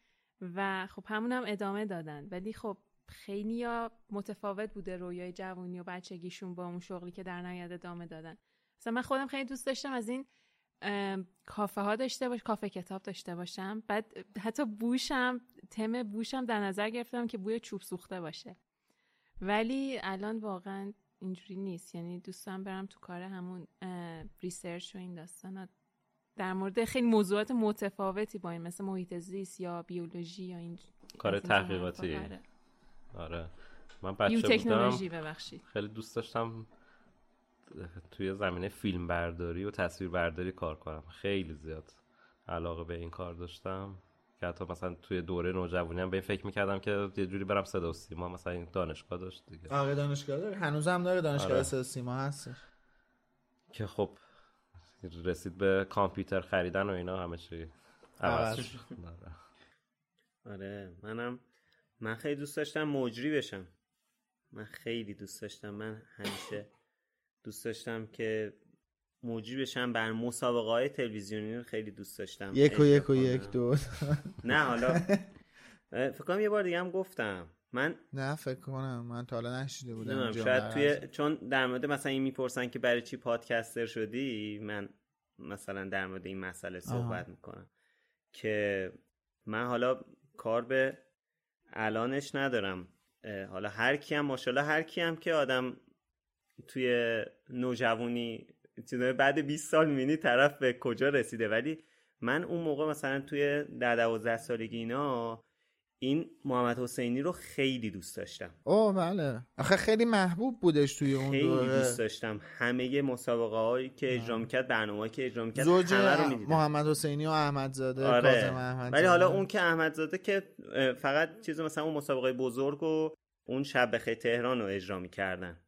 و خب همون هم ادامه دادن. ولی خب خیلی یا متفاوت بوده رویای جوانی و بچگیشون با اون شغلی که در نهایت ادامه دادن. مثلا من خودم خیلی دوست داشتم از این کافه ها داشته باش کافه کتاب داشته باشم. بعد حتی بوشم تم بوشم در نظر گرفتم که بوی چوب سوخته باشه. ولی الان واقعا اینجوری نیست. یعنی دوستم برم تو کار همون ریسرچ و این داستانا در مورد خیلی موضوعات متفاوتی با این مثل محیط زیست یا بیولوژی یا این کار. تحقیقاتی. آره. من بچه بودم. بیوتکنولوژی ببخشید. خیلی دوست داشتم توی زمینه فیلم برداری و تصویر برداری کار کنم. خیلی زیاد علاقه به این کار داشتم. که حتی مثلا توی دوره نوجوانی هم به این فکر می‌کردم که یه جوری برم صدا و سیما مثلا این دانشگاه داشت دیگه. آره دانشگاه داره. هنوز هم داره دانشگاه آره. آره. سیما هستش که خب رسید به کامپیوتر خریدن و اینا همه چی. عوض آره. آره منم من خیلی دوست داشتم مجری بشم. من خیلی دوست داشتم. من همیشه دوست داشتم که مجری بشم. بر مسابقه های تلویزیونی رو خیلی دوست داشتم. یک و یک و. یک دو. نه حالا فکر کنم یه بار دیگه هم گفتم. من نه فکر کنم. من تا حالا نشیده بودم شاید. توی چون در مورد مثلا این می‌پرسن که برای چی پادکستر شدی من مثلا در مورد این مسئله صحبت می‌کنم. که من حالا کار به الانش ندارم. حالا هر کی هم ماشاءالله هر کی هم که آدم توی نوجوانی بعد 20 سال می‌بینی طرف به کجا رسیده. ولی من اون موقع مثلا توی ده دوازده سالگی اینا این محمد حسینی رو خیلی دوست داشتم. اوه بله. آخه خیلی محبوب بودش توی اون خیلی دوره. دوست داشتم. همه مسابقه هایی که اجرا می‌کرد برنامه که اجرا می‌کرد زوج همه رو می‌دیدم. محمد حسینی و احمدزاده آره. کاظم احمدزاده. ولی حالا اون که احمدزاده که فقط چیز مثلا اون مسابقه بزرگ و اون شب بخیر تهران رو اجرا می‌کردن.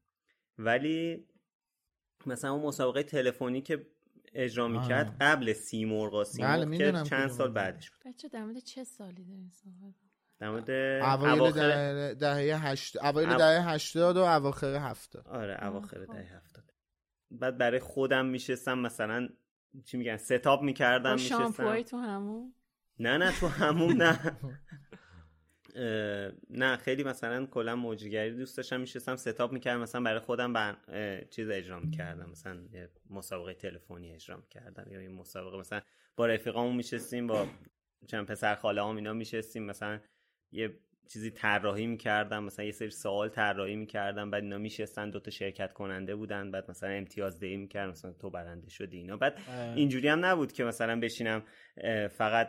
ولی مثلا اون مسابقه تلفنی که اجرا می‌کرد. قبل سیمرغ بله، که چند سال. بعدش بود. بچه در مورد چه سالی دارین صحبت در مورد اوایل اواخر دهه دهه هشت اوایل او- دهه هشتاد و اواخر هفتاد. آره اواخر خب. دهه هفتاد. بعد برای خودم میشستم مثلا چی میگن ستاپ می‌کردم میشستم. تو همون؟ نه نه تو هموم نه. نه خیلی مثلا کلا موجیگری دوست داشتم میشستم ستاپ می‌کردم مثلا برای خودم بر چیز اجرا می‌کردم. مثلا مسابقه تلفنی اجرا می‌کردم یا این مسابقه مثلا با رفیقامون میشستیم با چند پسر خاله هم اینا میشستیم مثلا یه چیزی طراحی می‌کردم مثلا یه سری سوال طراحی می‌کردم بعد اینا میشستن دوتا شرکت کننده بودن بعد مثلا امتیاز دهی می‌کردم مثلا تو برنده شدی اینا. بعد اینجوری هم نبود که مثلا بشینم فقط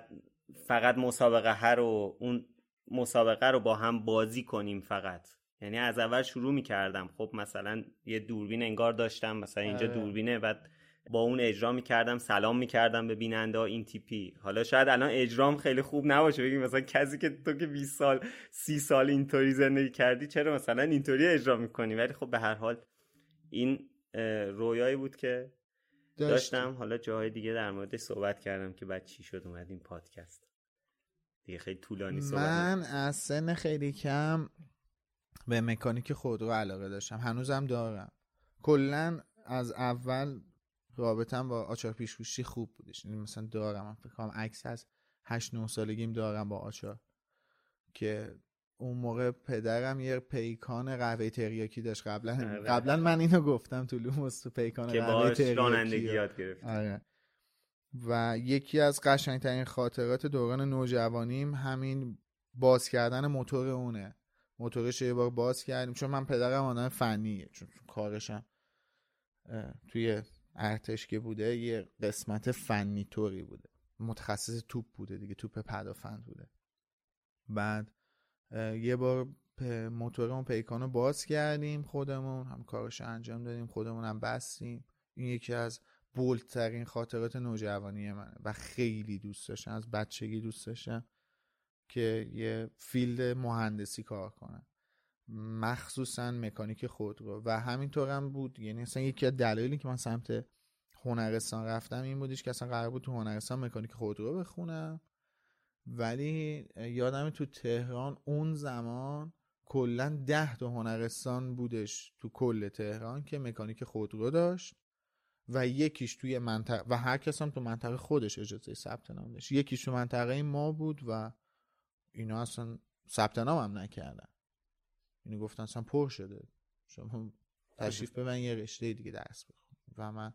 فقط مسابقه هر رو اون مسابقه رو با هم بازی کنیم فقط. یعنی از اول شروع می‌کردم. خب مثلا یه دوربین انگار داشتم مثلا اینجا آره. دوربینه بعد با اون اجرا می‌کردم سلام می‌کردم به بیننده این تیپی. حالا شاید الان اجرام خیلی خوب نباشه بگیم مثلا کسی که تو که 20 سال 30 سال اینطوری زندگی کردی چرا مثلا اینطوری اجرا می‌کنی؟ ولی خب به هر حال این رویایی بود که داشتم. حالا جاهای دیگه در مورد صحبت کردم که بعد چی شد اومد این پادکست. دیگه خیلی طولانی صحبت من از سن خیلی کم به مکانیک خودرو علاقه داشتم. هنوزم دارم. کلا از اول رابطم با آچار پیشگوشی خوب بودش. یعنی مثلا دارم من فکر کنم عکس از 8 9 سالگیم دارم با آچار. که اون موقع پدرم یه پیکان قهوه تریاکی داشت قبلا. آره. قبلا من اینو گفتم تو لوموس تو پیکان قهوه تریاکی. یاد گرفت آره. و یکی از قشنگترین خاطرات دوران نوجوانیم همین باز کردن موتور اونه. موتورش یه بار باز کردیم. چون من پدرم آدم فنیه چون کارشم توی ارتش که بوده یه قسمت فنی طوری بوده. متخصص توپ بوده دیگه توپ پدافند بوده. بعد یه بار موتورمون پیکانو باز کردیم خودمون هم کارش انجام دادیم خودمون هم بستیم. این یکی از بولترین خاطرات نوجوانی منه و خیلی دوست داشتم از بچگی دوست داشتم که یه فیلد مهندسی کار کنم. مخصوصا مکانیک خودرو و همینطور هم بود. یعنی اصلا یکی از دلایلی که من سمت هنرستان رفتم این بودش که اصلا قرار بود تو هنرستان مکانیک خودرو بخونم. ولی یادم تو تهران اون زمان کلا ده تا هنرستان بودش تو کل تهران که مکانیک خودرو داشت و یکیش توی منطقه و هر کس هم تو منطقه خودش اجازه ثبت نام داشت. یکیش تو منطقه ما بود و اینا اصلا ثبت نام هم نکردن. اینو گفتن اصلا پر شده. شما تشریف ببین یه رشته دیگه درس بخون. و من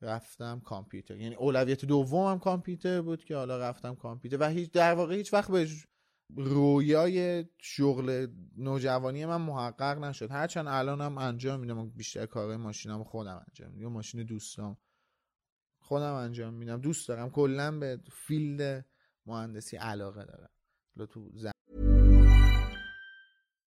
رفتم کامپیوتر. یعنی اولویت دومم کامپیوتر بود که حالا رفتم کامپیوتر. و هیچ در واقع هیچ وقت به رویای شغل نوجوانی من محقق نشد. هرچند الانم انجام میدم بیشتر کار ماشینم خودم انجام میدم. ماشین دوستام خودم انجام میدم. دوست دارم کلا به فیلد مهندسی علاقه دارم. تو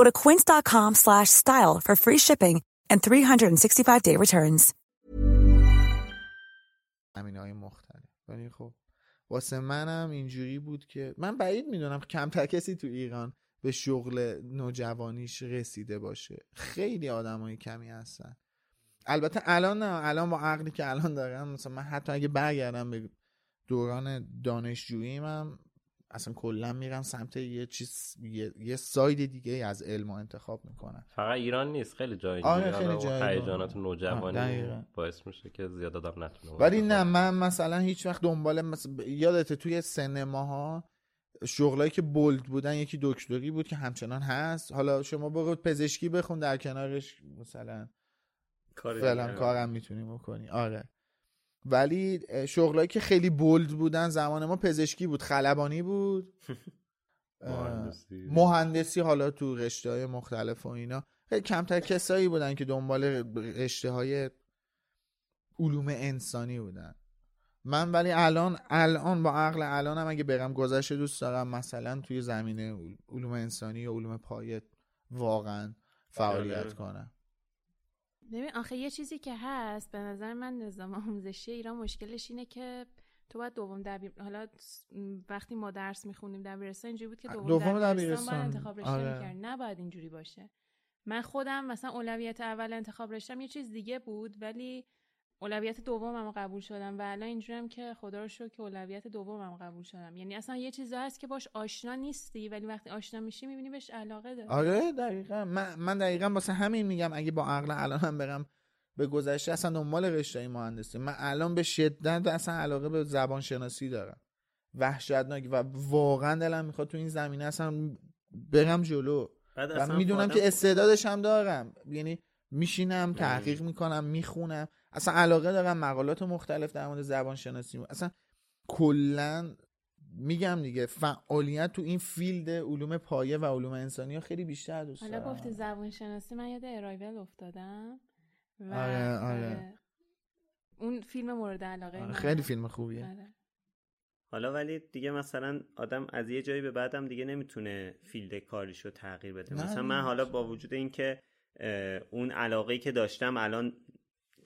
Go to quince.com slash style for free shipping and 365-day returns. همین های مختلف. ولی خب واسه منم اینجوری بود که من بعید می‌دونم کمتر کسی تو ایران به شغل نوجوانیش رسیده باشه. خیلی آدمای کمی هستن. البته الان نه الان با عقلی که الان دارم مثلا من حتی اگه برگردم به دوران دانشجوییم هم اصلا کلا میرن سمت یه چیز یه, یه ساید دیگه از علم انتخاب می‌کنن. فقط ایران نیست خیلی جای آره خیلی جای هیجانات نوجوانی باعث میشه که زیاد آدم نتونه ولی نه من مثلا هیچ وقت دنبال مثلا یادته توی سینماها شغلایی که بولد بودن یکی دکتری بود که همچنان هست. حالا شما برو پزشکی بخون در کنارش مثلا فعلا کارم می‌تونی بکنی. آره. ولی شغلایی که خیلی بولد بودن زمان ما پزشکی بود خلبانی بود. مهندسی. مهندسی حالا تو رشته های مختلف و اینا. خیلی کمتر کسایی بودن که دنبال رشته های علوم انسانی بودن. من ولی الان الان با عقل الانم اگه برم گذشته دوست دارم مثلا توی زمینه علوم انسانی و علوم پایه واقعا فعالیت کنم. ببین آخه یه چیزی که هست به نظر من نظام آموزشی ایران مشکلش اینه که تو باید دوم دبیر حالا وقتی ما درس می‌خونیم دبیرستان اینجوری بود که دوم, دوم دبیرستان. باید انتخاب رشته آره. می‌کرد نباید اینجوری باشه من خودم مثلا اولویت اول انتخاب رشتم یه چیز دیگه بود ولی اولویت دومم قبول شدم و الان اینجوریم که خدا رو شکر که اولویت دومم قبول شدم. یعنی اصلا یه چیزی هست که باش آشنا نیستی ولی وقتی آشنا میشی می‌بینی بهش علاقه داری. آره دقیقا. من, من دقیقا واسه همین میگم اگه با عقل الانم برم به گذشته اصلا دنبال رشته مهندسی من الان به شدت اصلا علاقه به زبان شناسی دارم. وحشتناک و واقعا دلم می‌خواد تو این زمینه اصلا برم جلو. بعد و می‌دونم که استعدادش هم دارم. یعنی میشینم تحقیق می‌کنم می‌خونم. اصلا علاقه دارم مقالات مختلف در مورد زبان شناسی اصلا کلا میگم دیگه فعالیت تو این field علوم پایه و علوم انسانی ها خیلی بیشتر دوست حالا دارم گفتی زبان شناسی من یاد ارایول افتادم و آره، آره. اون فیلم مورد علاقه آره، من خیلی فیلم خوبیه آره. حالا ولی دیگه مثلا آدم از یه جایی به بعدم دیگه نمی‌تونه فیلد کاریشو تغییر بده نه، مثلا من. حالا با وجود اینکه اون علاقه که داشتم الان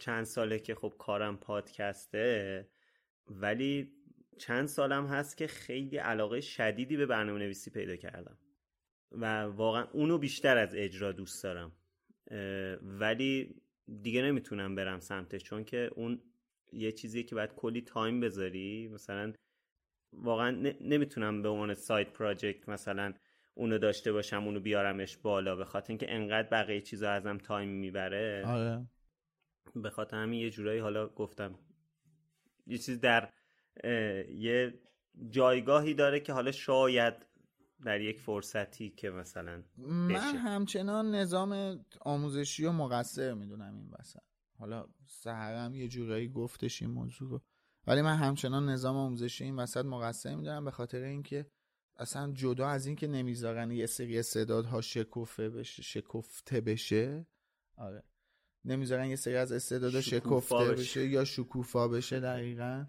چند ساله که خب کارم پادکسته ولی چند سالم هست که خیلی علاقه شدیدی به برنامه نویسی پیدا کردم. و واقعا اونو بیشتر از اجرا دوست دارم. ولی دیگه نمی‌تونم برم سمتش چون که اون یه چیزیه که باید کلی time بذاری مثلا واقعا نمی‌تونم به عنوان side project مثلا اونو داشته باشم اونو بیارمش بالا به خاطر اینکه انقدر بقیه چیزا ازم time می‌بره. آره. به خاطر همین یه جورایی حالا گفتم. یه چیز در یه جایگاهی داره که حالا شاید در یک فرصتی که مثلا من بشه. همچنان نظام آموزشی و مقصر می‌دونم این وسط. حالا سهرم یه جورایی گفتش این موضوع رو. ولی من همچنان نظام آموزشی این وسط مقصر می‌دونم به خاطر اینکه اصلا جدا از اینکه نمی‌ذارن یه سری استعدادها شکوفه بشه شکفته بشه. آره. نمی‌ذارن یه سری از استعدادها شکوفا شکفته بشه. یا شکوفا بشه دقیقا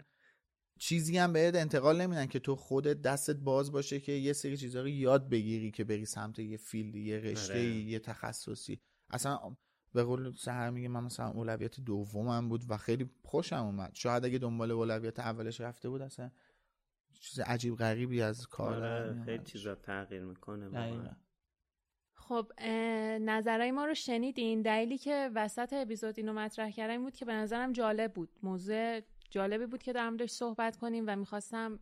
چیزی هم بهت انتقال نمیدن که تو خودت دستت باز باشه که یه سری چیزها رو یاد بگیری که بری سمت یه فیلدی یه رشته آره. یه تخصصی اصلا به قول سهر میگه من مثلا اولویت دومم بود و خیلی خوشم اومد شاید اگه دنبال اولویت اولش رفته بود اصلا چیز عجیب غریبی از کار آره. خیلی چیزا تغییر می‌کنه. خب نظرهای ما رو شنیدین؟ دلیلی که وسط اپیزود اینو مطرح کردم این بود که به نظرم جالب بود. موضوع جالبی بود که در موردش صحبت کنیم و می‌خواستم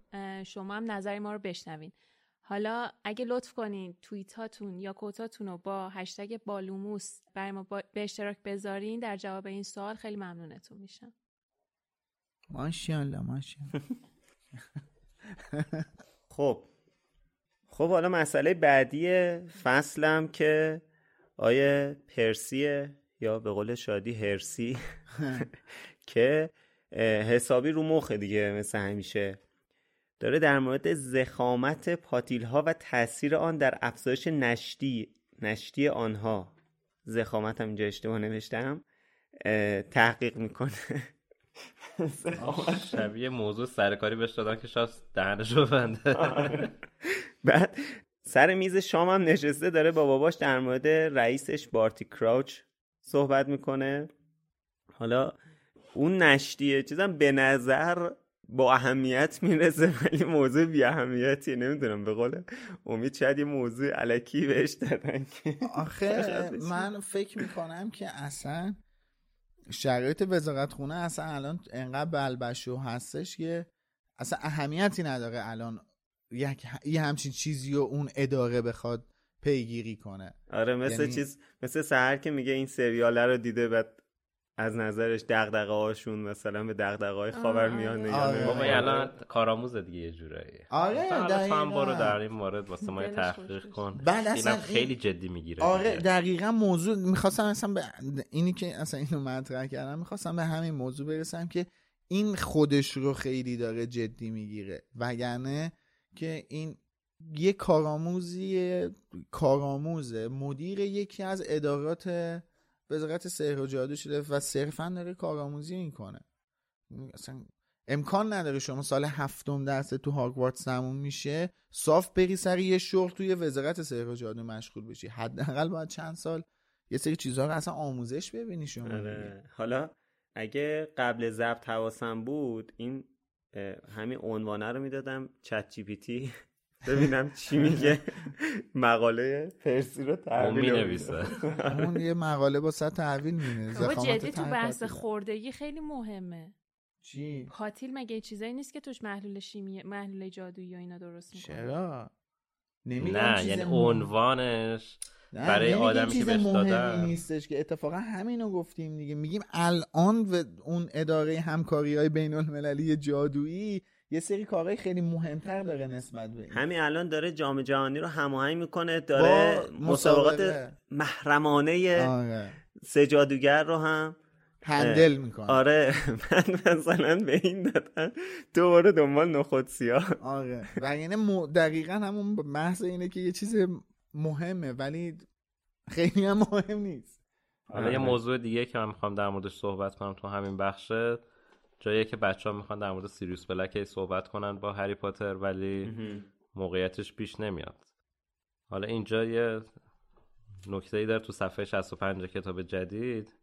شما هم نظر ما رو بشنوین. حالا اگه لطف کنین توییت هاتون یا کوتاتون رو با هشتگ بالوموس برای ما با- به اشتراک بذارین در جواب این سوال خیلی ممنونتون میشم. ماشاءالله ماشاءالله. خب خب حالا مسئله بعدی فصلم که آیه پرسیه یا به قول شادی هرسی که حسابی رو مخه دیگه مثل همیشه. داره در مورد زخامت پاتیل ها و تاثیر آن در افزایش نشتی نشتی آنها. زخامت هم اینجا اشتباه نوشتم. تحقیق می‌کنه. شبیه موضوع سرکاری بهش دادن که شاید دهنشو بنده بعد سر میز شام هم نشسته داره با باباش در مورد رئیسش بارتی کراوچ صحبت می‌کنه حالا اون نشتیه چیزم به نظر با اهمیت می‌رسه ولی موضوع بی اهمیتیه نمی‌دونم به قول امید شاید یه موضوع علکی بهش دادن که آخه. من فکر می‌کنم که اصلا شرایط وزارت خونه اصلا الان انقدر بلبشو هستش که اصلا اهمیتی نداره الان یه همچین چیزی و اون اداره بخواد پیگیری کنه آره مثل یعنی- چیز مثل سهر که میگه این سریال رو دیده بعد از نظرش دغدغه هاشون مثلا به دغدغه های خاورمیانه یا آره. نه. بابا الان کارآموز دیگه یه جورایی آره، تو هم دقیقاً. برو در این مورد واسه ما تحقیق کن بعد اصلا خیلی جدی می‌گیره آره دقیقا موضوع می‌خواستم اصلا به اینی که اصلا اینو مطرح کردم می‌خواستم به همین موضوع برسم که این خودش رو خیلی داره جدی می‌گیره وگرنه که این یه کارآموزی کارآموزه مدیر یکی از ادارات وزارت سحر و جادو شده و صرفا داره کارآموزی می‌کنه اصلا امکان نداره شما سال هفتم درس تو هاگوارتس تموم میشه صاف بری سر یه شغل توی وزارت سحر و جادو مشغول بشی حداقل باید چند سال یه سری چیزها رو اصلا آموزش ببینی شما. آره. حالا اگه قبل ضبط حواسم بود این همین عنوانه رو می‌دادم چت جی پی تی ببینم چی میگه. مقاله پرسی رو تحویل می‌نویسه. اون یه مقاله با صد تحویل مینه بابا جدی تو بحث خوردگی خیلی مهمه. چی؟ پاتیل مگه چیزایی نیست که توش محلول شیمی محلول جادویی و اینا درست می‌کنه؟ چرا؟ نه یعنی عنوانش برای نمیگیم آدمی که بهش دادن. نیستش که اتفاقا همینو گفتیم دیگه. میگیم الان و اون اداره همکاری های بین المللی جادویی یه سری کارهای خیلی مهمتر داره نسبت به همین الان داره جام جهانی رو هماهنگ می‌کنه داره مسابقات. محرمانه آره. سه جادوگر رو هم هندل می‌کنه. آره من مثلا به این دادن. دوباره دنبال نخود سیاه. آره. و یعنی. دقیقا همون محض اینه که یه چیز مهمه ولی خیلی هم مهم نیست. حالا یه موضوع دیگه که من می‌خوام در موردش صحبت کنم تو همین بخشه جایی که بچه ها می‌خوان در مورد سیریوس بلک صحبت کنن با هری پاتر ولی موقعیتش پیش نمیاد. حالا اینجا یه نکته ای داره تو صفحه 65 کتاب جدید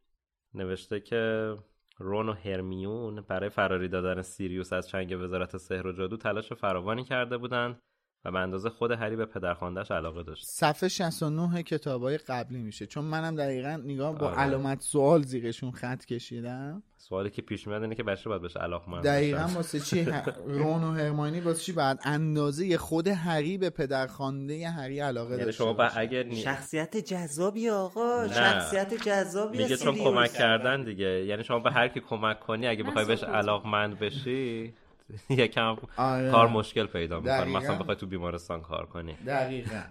نوشته که رون و هرمیون برای فراری دادن سیریوس از چنگ وزارت سحر و جادو تلاش فراوانی کرده بودند و به اندازه خود هری به پدرخواندهش علاقه داشت صفحه 69 کتابای قبلی میشه چون منم دقیقا نگاه با آره. علامت سوال زیرشون خط کشیدم سوالی که پیش میاد اینه که بچه باید بهش علاقمند دقیقا باشن. واسه چی رون و هرماینی واسه چی بعد اندازه خود هری به پدرخوانده هری علاقه یعنی داشته شما با باشه؟ اگر نی- شخصیت جذابی آقا نه. شخصیت جذابی میگه چون. کمک کردن دیگه یعنی شما به هر کی کمک کنی اگه من بخوای بهش. علاقمند بشی یکم آره. کار مشکل پیدا می‌کنه. مثلا بخوای تو بیمارستان کار کنی. دقیقا.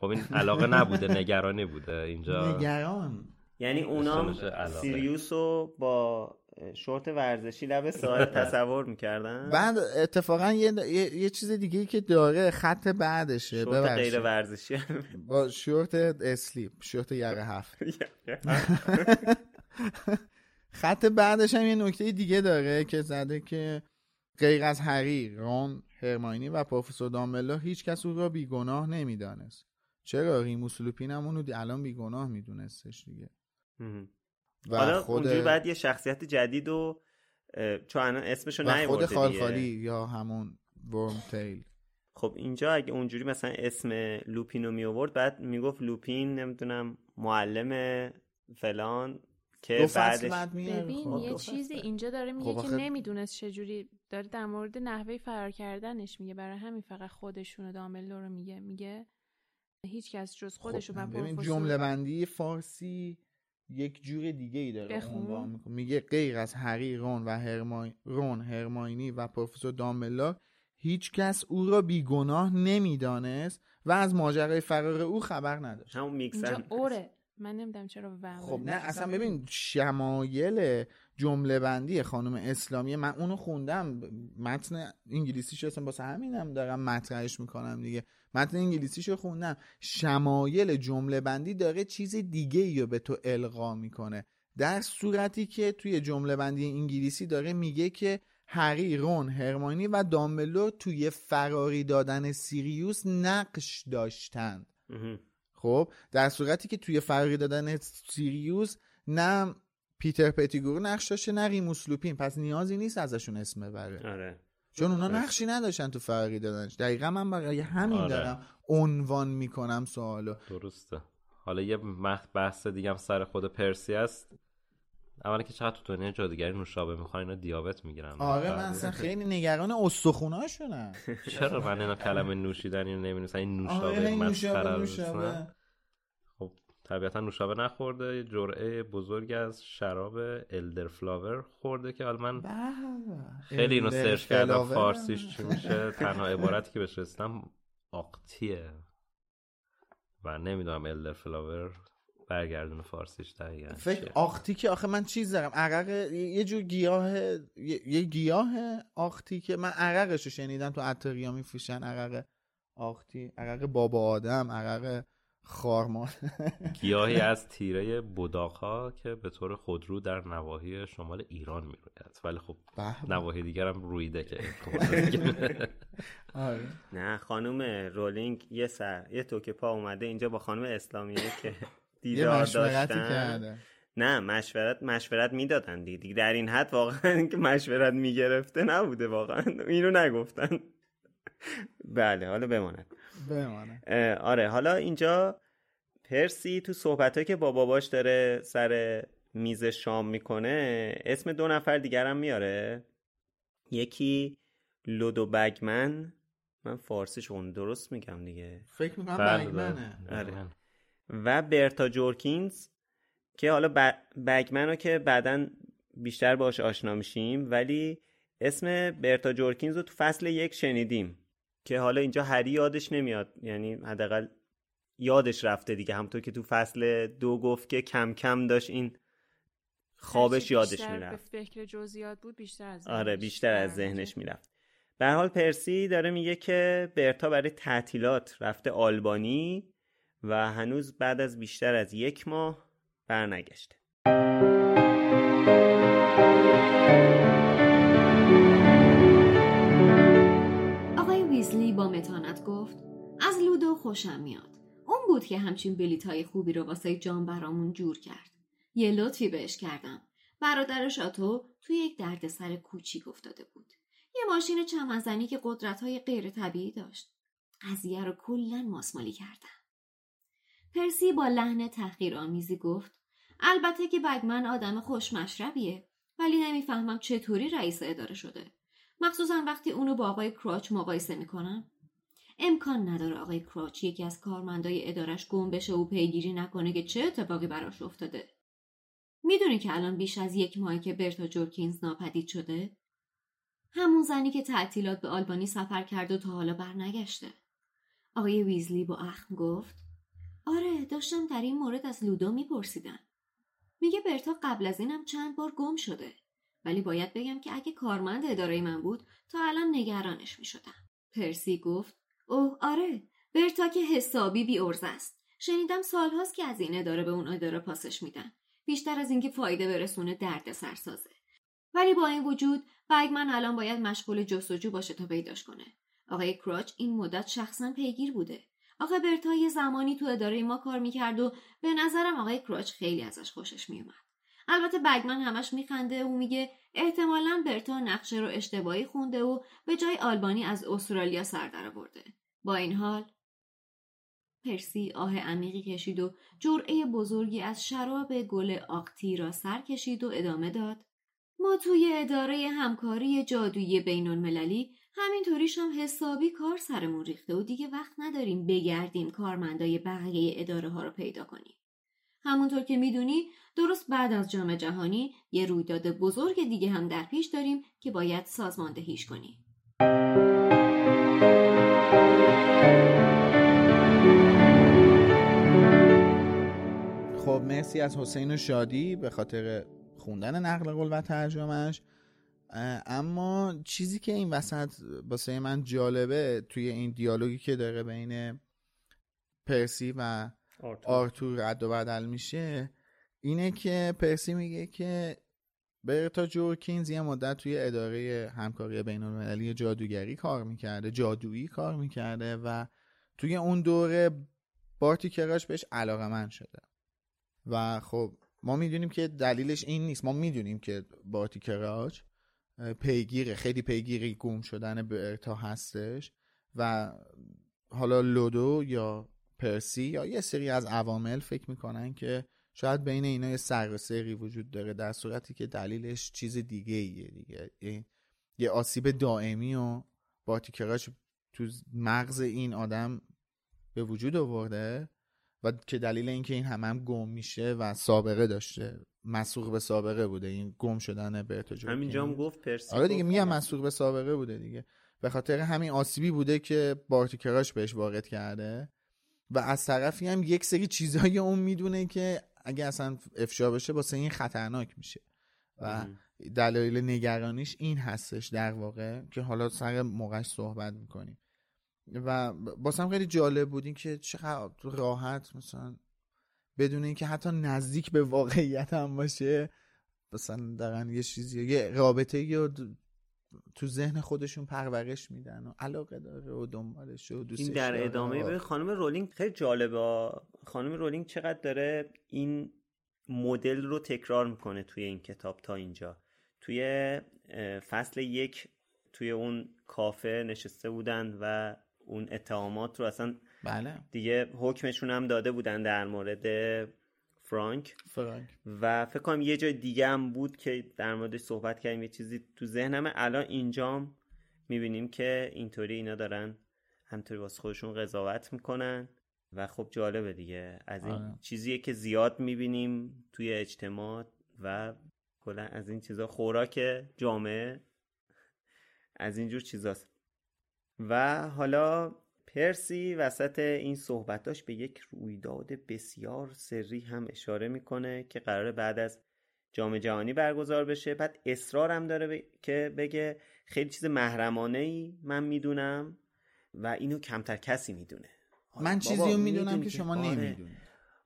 خب این علاقه نبوده نگرانی بوده. اینجا نگران. یعنی اونام علاقه. سیریوس رو با شورت ورزشی لب ساحل تصور می‌کردن؟ بعد اتفاقا یه, یه, یه چیز دیگه که داره خط بعدشه. شورت غیر ورزشی. با شورت اسلیپ شورت یقه هفت. خط بعدش هم یه نکته دیگه داره که زده که غیر از هری رون هرماینی و پروفسور دامبلدور هیچ کس او را بیگناه نمی‌دانست. چرا؟ ریموس لوپین هم اونو الان بیگناه میدونستش دیگه. و حالا خود اونجوری بعد یه شخصیت جدید و چون الان اسمشو و خود خالخالی یا همون ورم تیل. خب اینجا اگه اونجوری مثلا اسم لوپینو می آورد بعد می‌گفت لوپین نمی‌دونم معلم فلان که بعدش ببین خب. یه چیزی اینجا داره میگه خب که نمی‌دونست چجوری داره در مورد نحوه فرار کردنش میگه. برای همین فقط خودشونو دامبلدور رو میگه. میگه هیچ کس جز خودشو خب و ببین پروفسور جمله بندی فارسی یک جور دیگه ای داره بخون. عنوان. میگه غیر از هری رون و هرمای... رون هرماینی و پروفسور دامبلدور هیچ کس او را بیگناه نمی‌دانست و از ماجرای فرار او خبر نداشت. همون میکسر اینجا اوره. من نمی‌دونم چرا و خب نه اصلا ببین شمایل جمله بندی خانم اسلامی من اونو خوندم متن انگلیسیش اصلا واسه همینم دارم مطرحش می‌کنم دیگه. متن انگلیسیشو خوندم. شمایل جمله بندی داره چیز دیگه ای رو به تو القا می‌کنه. در صورتی که توی جمله بندی انگلیسی داره میگه که هری رون هرمانی و دامبلور توی فراری دادن سیریوس نقش داشتند. خب در صورتی که توی فرقی دادن سیریوس نه پیتر پتیگورو نقش داشته نه ریموس لوپین. پس نیازی نیست ازشون اسم ببره. آره. چون اونا نقشی نداشتن تو فرقی دادنش. دقیقا من برای همین آره. دارم عنوان می‌کنم سوالو. درسته. حالا یه مح- بحث دیگه هم سر خود پرسی است. اولا که چقدر تو دنیا جادوگری نوشابه می‌خوان اینا دیابت می‌گیرن. آره من اصلا خیلی نگران استخوناشونم. چرا من اینا کلمه نوشیدن اینو نمی‌نویسن این نوشابه آره مسخره طبیعتا نوشابه نخورده یه جرعه بزرگ از شراب elderflower خورده که حالا من خیلی اینو سرچ کردم. فارسیش چی میشه تنها عبارتی که بهش رسیدم آقطیه و نمی‌دونم elderflower برگردون فارسیش دقیقا فکر چیه. آقطی که آخه من چیز دارم عرق یه جور گیاه یه, یه گیاه آقطی که من عرقش رو شنیدم تو عطاریا میفروشن عرق آقطی عرق بابا آدم عرق خارمریم. گیاهی از تیره بوداقها که به طور خودرو در نواحی شمال ایران می‌روید. ولی خب به. نواحی دیگر هم رویده که آره. نه خانم رولینگ یه سر یه توکه پا اومده اینجا با خانم اسلامیه که دیدار داشتن. نه مشورت مشورت می‌دادن دیگه. دیگه در این حد واقعا که مشورت می‌گرفته نبوده واقعا. اینو نگفتن. بله حالا بماند. بمانه. آره. حالا اینجا پرسی تو صحبت که با باباش داره سر میز شام می‌کنه اسم دو نفر دیگر هم میاره. یکی لودو بگمن. من فارسیش اون درست میگم دیگه. فکر می‌کنم بله، بگمنه. بله. آره. و برتا جورکینز که حالا ب- بگمن رو که بعدا بیشتر باش آشنا میشیم ولی اسم برتا جورکینز رو تو فصل یک شنیدیم. که حالا اینجا هری یادش نمیاد. یعنی حداقل یادش رفته دیگه. همونطور که تو فصل دو گفت که کم کم داشت این خوابش یادش می‌رفت. به فکر جزئیات بود بیشتر از آره ذهنش بیشتر از. ذهنش می‌رفت. به حال پرسی داره میگه که برتا برای تعطیلات رفته آلبانی و هنوز بعد از بیشتر از یک ماه برنگشته. با متانت گفت از لودو خوشم میاد. اون بود که همچین بلیت های خوبی رو واسه جان برامون جور کرد. یه لطفی بهش کردم. برادر شاتو توی یک دردسر کوچیک افتاده بود. یه ماشین چمنزنی که قدرت های غیر طبیعی داشت. قضیه رو کلا ماسمالی کردم. پرسی با لحن تحقیرآمیزی گفت البته که بگمن آدم خوشمشربیه ولی نمی‌فهمم چطوری رئیس اداره شده. مخصوصا وقتی اونو با آقای کراچ مقایسه می‌کنم امکان نداره آقای کراچ یکی از کارمندای ادارش گم بشه و پیگیری نکنه که چه اتفاقی براش افتاده. می‌دونی که الان بیش از یک ماهی که برتا جورکینز ناپدید شده. همون زنی که تعطیلات به آلبانی سفر کرد و تا حالا برنگشته. آقای ویزلی با اخم گفت آره داشتم در این مورد از لودو میپرسیدم. میگه برتا قبل از اینم چند بار گم شده. ولی باید بگم که اگه کارمند اداره من بود تا الان نگرانش می‌شدم. پرسی گفت اوه آره برتا که حسابی بی ارز است. شنیدم سالهاست که از این اداره به اون اداره پاسش میدن. بیشتر از اینکه فایده برسونه درد سرسازه ولی با این وجود بگمن الان باید مشغول جستجو باشه تا پیداش کنه. آقای کراچ این مدت شخصا پیگیر بوده. آقا برتا یه زمانی تو اداره ما کار می‌کرد و به نظرم آقای کراچ خیلی ازش خوشش میومد البته بگمن همش میخنده و میگه احتمالا برتا نقشه رو اشتباهی خونده و به جای آلبانی از استرالیا سر درآورده با این حال پرسی آه عمیقی کشید و جرعه بزرگی از شراب گل آقتی را سر کشید و ادامه داد ما توی اداره همکاری جادویی بین المللی همینطوریش هم حسابی کار سرمون ریخته و دیگه وقت نداریم بگردیم کارمندای بقیه اداره ها رو پیدا کنیم. همونطور که می‌دونی درست بعد از جام جهانی یه رویداد بزرگ دیگه هم در پیش داریم که باید سازماندهیش کنیم. خب مرسی از حسین و شادی به خاطر خوندن نقل قول و ترجمهش اما چیزی که این وسط واسه من جالبه توی این دیالوگی که داره بین پرسی و آرتور, آرتور رد و بدل میشه. اینه که پرسی میگه که برتا جورکینز یه مدت توی اداره همکاری بین المللی جادوگری کار می‌کرده جادویی کار می‌کرده و توی اون دوره بارتی کراش بهش علاقه من شده. و خب ما می‌دونیم که دلیلش این نیست. ما می‌دونیم که بارتی کراچ پیگیره خیلی پیگیری گم شدن برتا هستش و حالا لودو یا پرسی یا یه سری از عوامل فکر می‌کنن که شاید بین اینا یه سر سری وجود داره در صورتی که دلیلش چیز دیگه ایه دیگه. یه آسیب دائمی و بارتیکراش تو مغز این آدم به وجود آورده و که دلیل اینکه این همه هم گم میشه و سابقه داشته. مسوق به سابقه بوده. این گم شدن برتو همینجا هم گفت پرسی آره دیگه میگم مسوق به سابقه بوده دیگه. به خاطر همین آسیبی بوده که بارتیکراش بهش وارد کرده. و از طرفی هم یک سری چیزایی اون می‌دونه که اگه اصلا افشا بشه واسه این خطرناک میشه. و دلایل نگرانیش این هستش در واقع که حالا سر موقعش صحبت می‌کنیم. و باسم خیلی جالب بود این که چقدر راحت مثلا بدون اینکه حتی نزدیک به واقعیت هم باشه مثلا دارن یه چیزی یه رابطه یا تو ذهن خودشون پرورش میدن و علاقه داره و دنبالش و دوستش این در ادامه به خانم رولینگ خیلی جالبه. خانم رولینگ چقدر داره این مدل رو تکرار می‌کنه توی این کتاب تا اینجا. توی فصل یک توی اون کافه نشسته بودن و اون اتهامات رو اصلا بله. دیگه حکمشون هم داده بودن در مورد فرانک. فرانک. و فکر کنم یه جای دیگه هم بود که در موردش صحبت کردیم یه چیزی تو ذهنمه الان اینجام می‌بینیم که اینطوری اینا دارن همطوری واسه خودشون قضاوت می‌کنن. و خب جالبه دیگه. از این آه. چیزیه که زیاد می‌بینیم توی اجتماع و کلا از این چیزا خوراک جامعه. از اینجور چیزاست. و حالا پرسی وسط این صحبتاش به یک رویداد بسیار سری هم اشاره می‌کنه که قرار بعد از جام جهانی برگزار بشه. بعد اصرارم داره که بگه خیلی چیز محرمانه ای من می‌دونم و اینو کمتر کسی می‌دونه. من چیزی رو می‌دونم که شما آره. نمی‌دونی.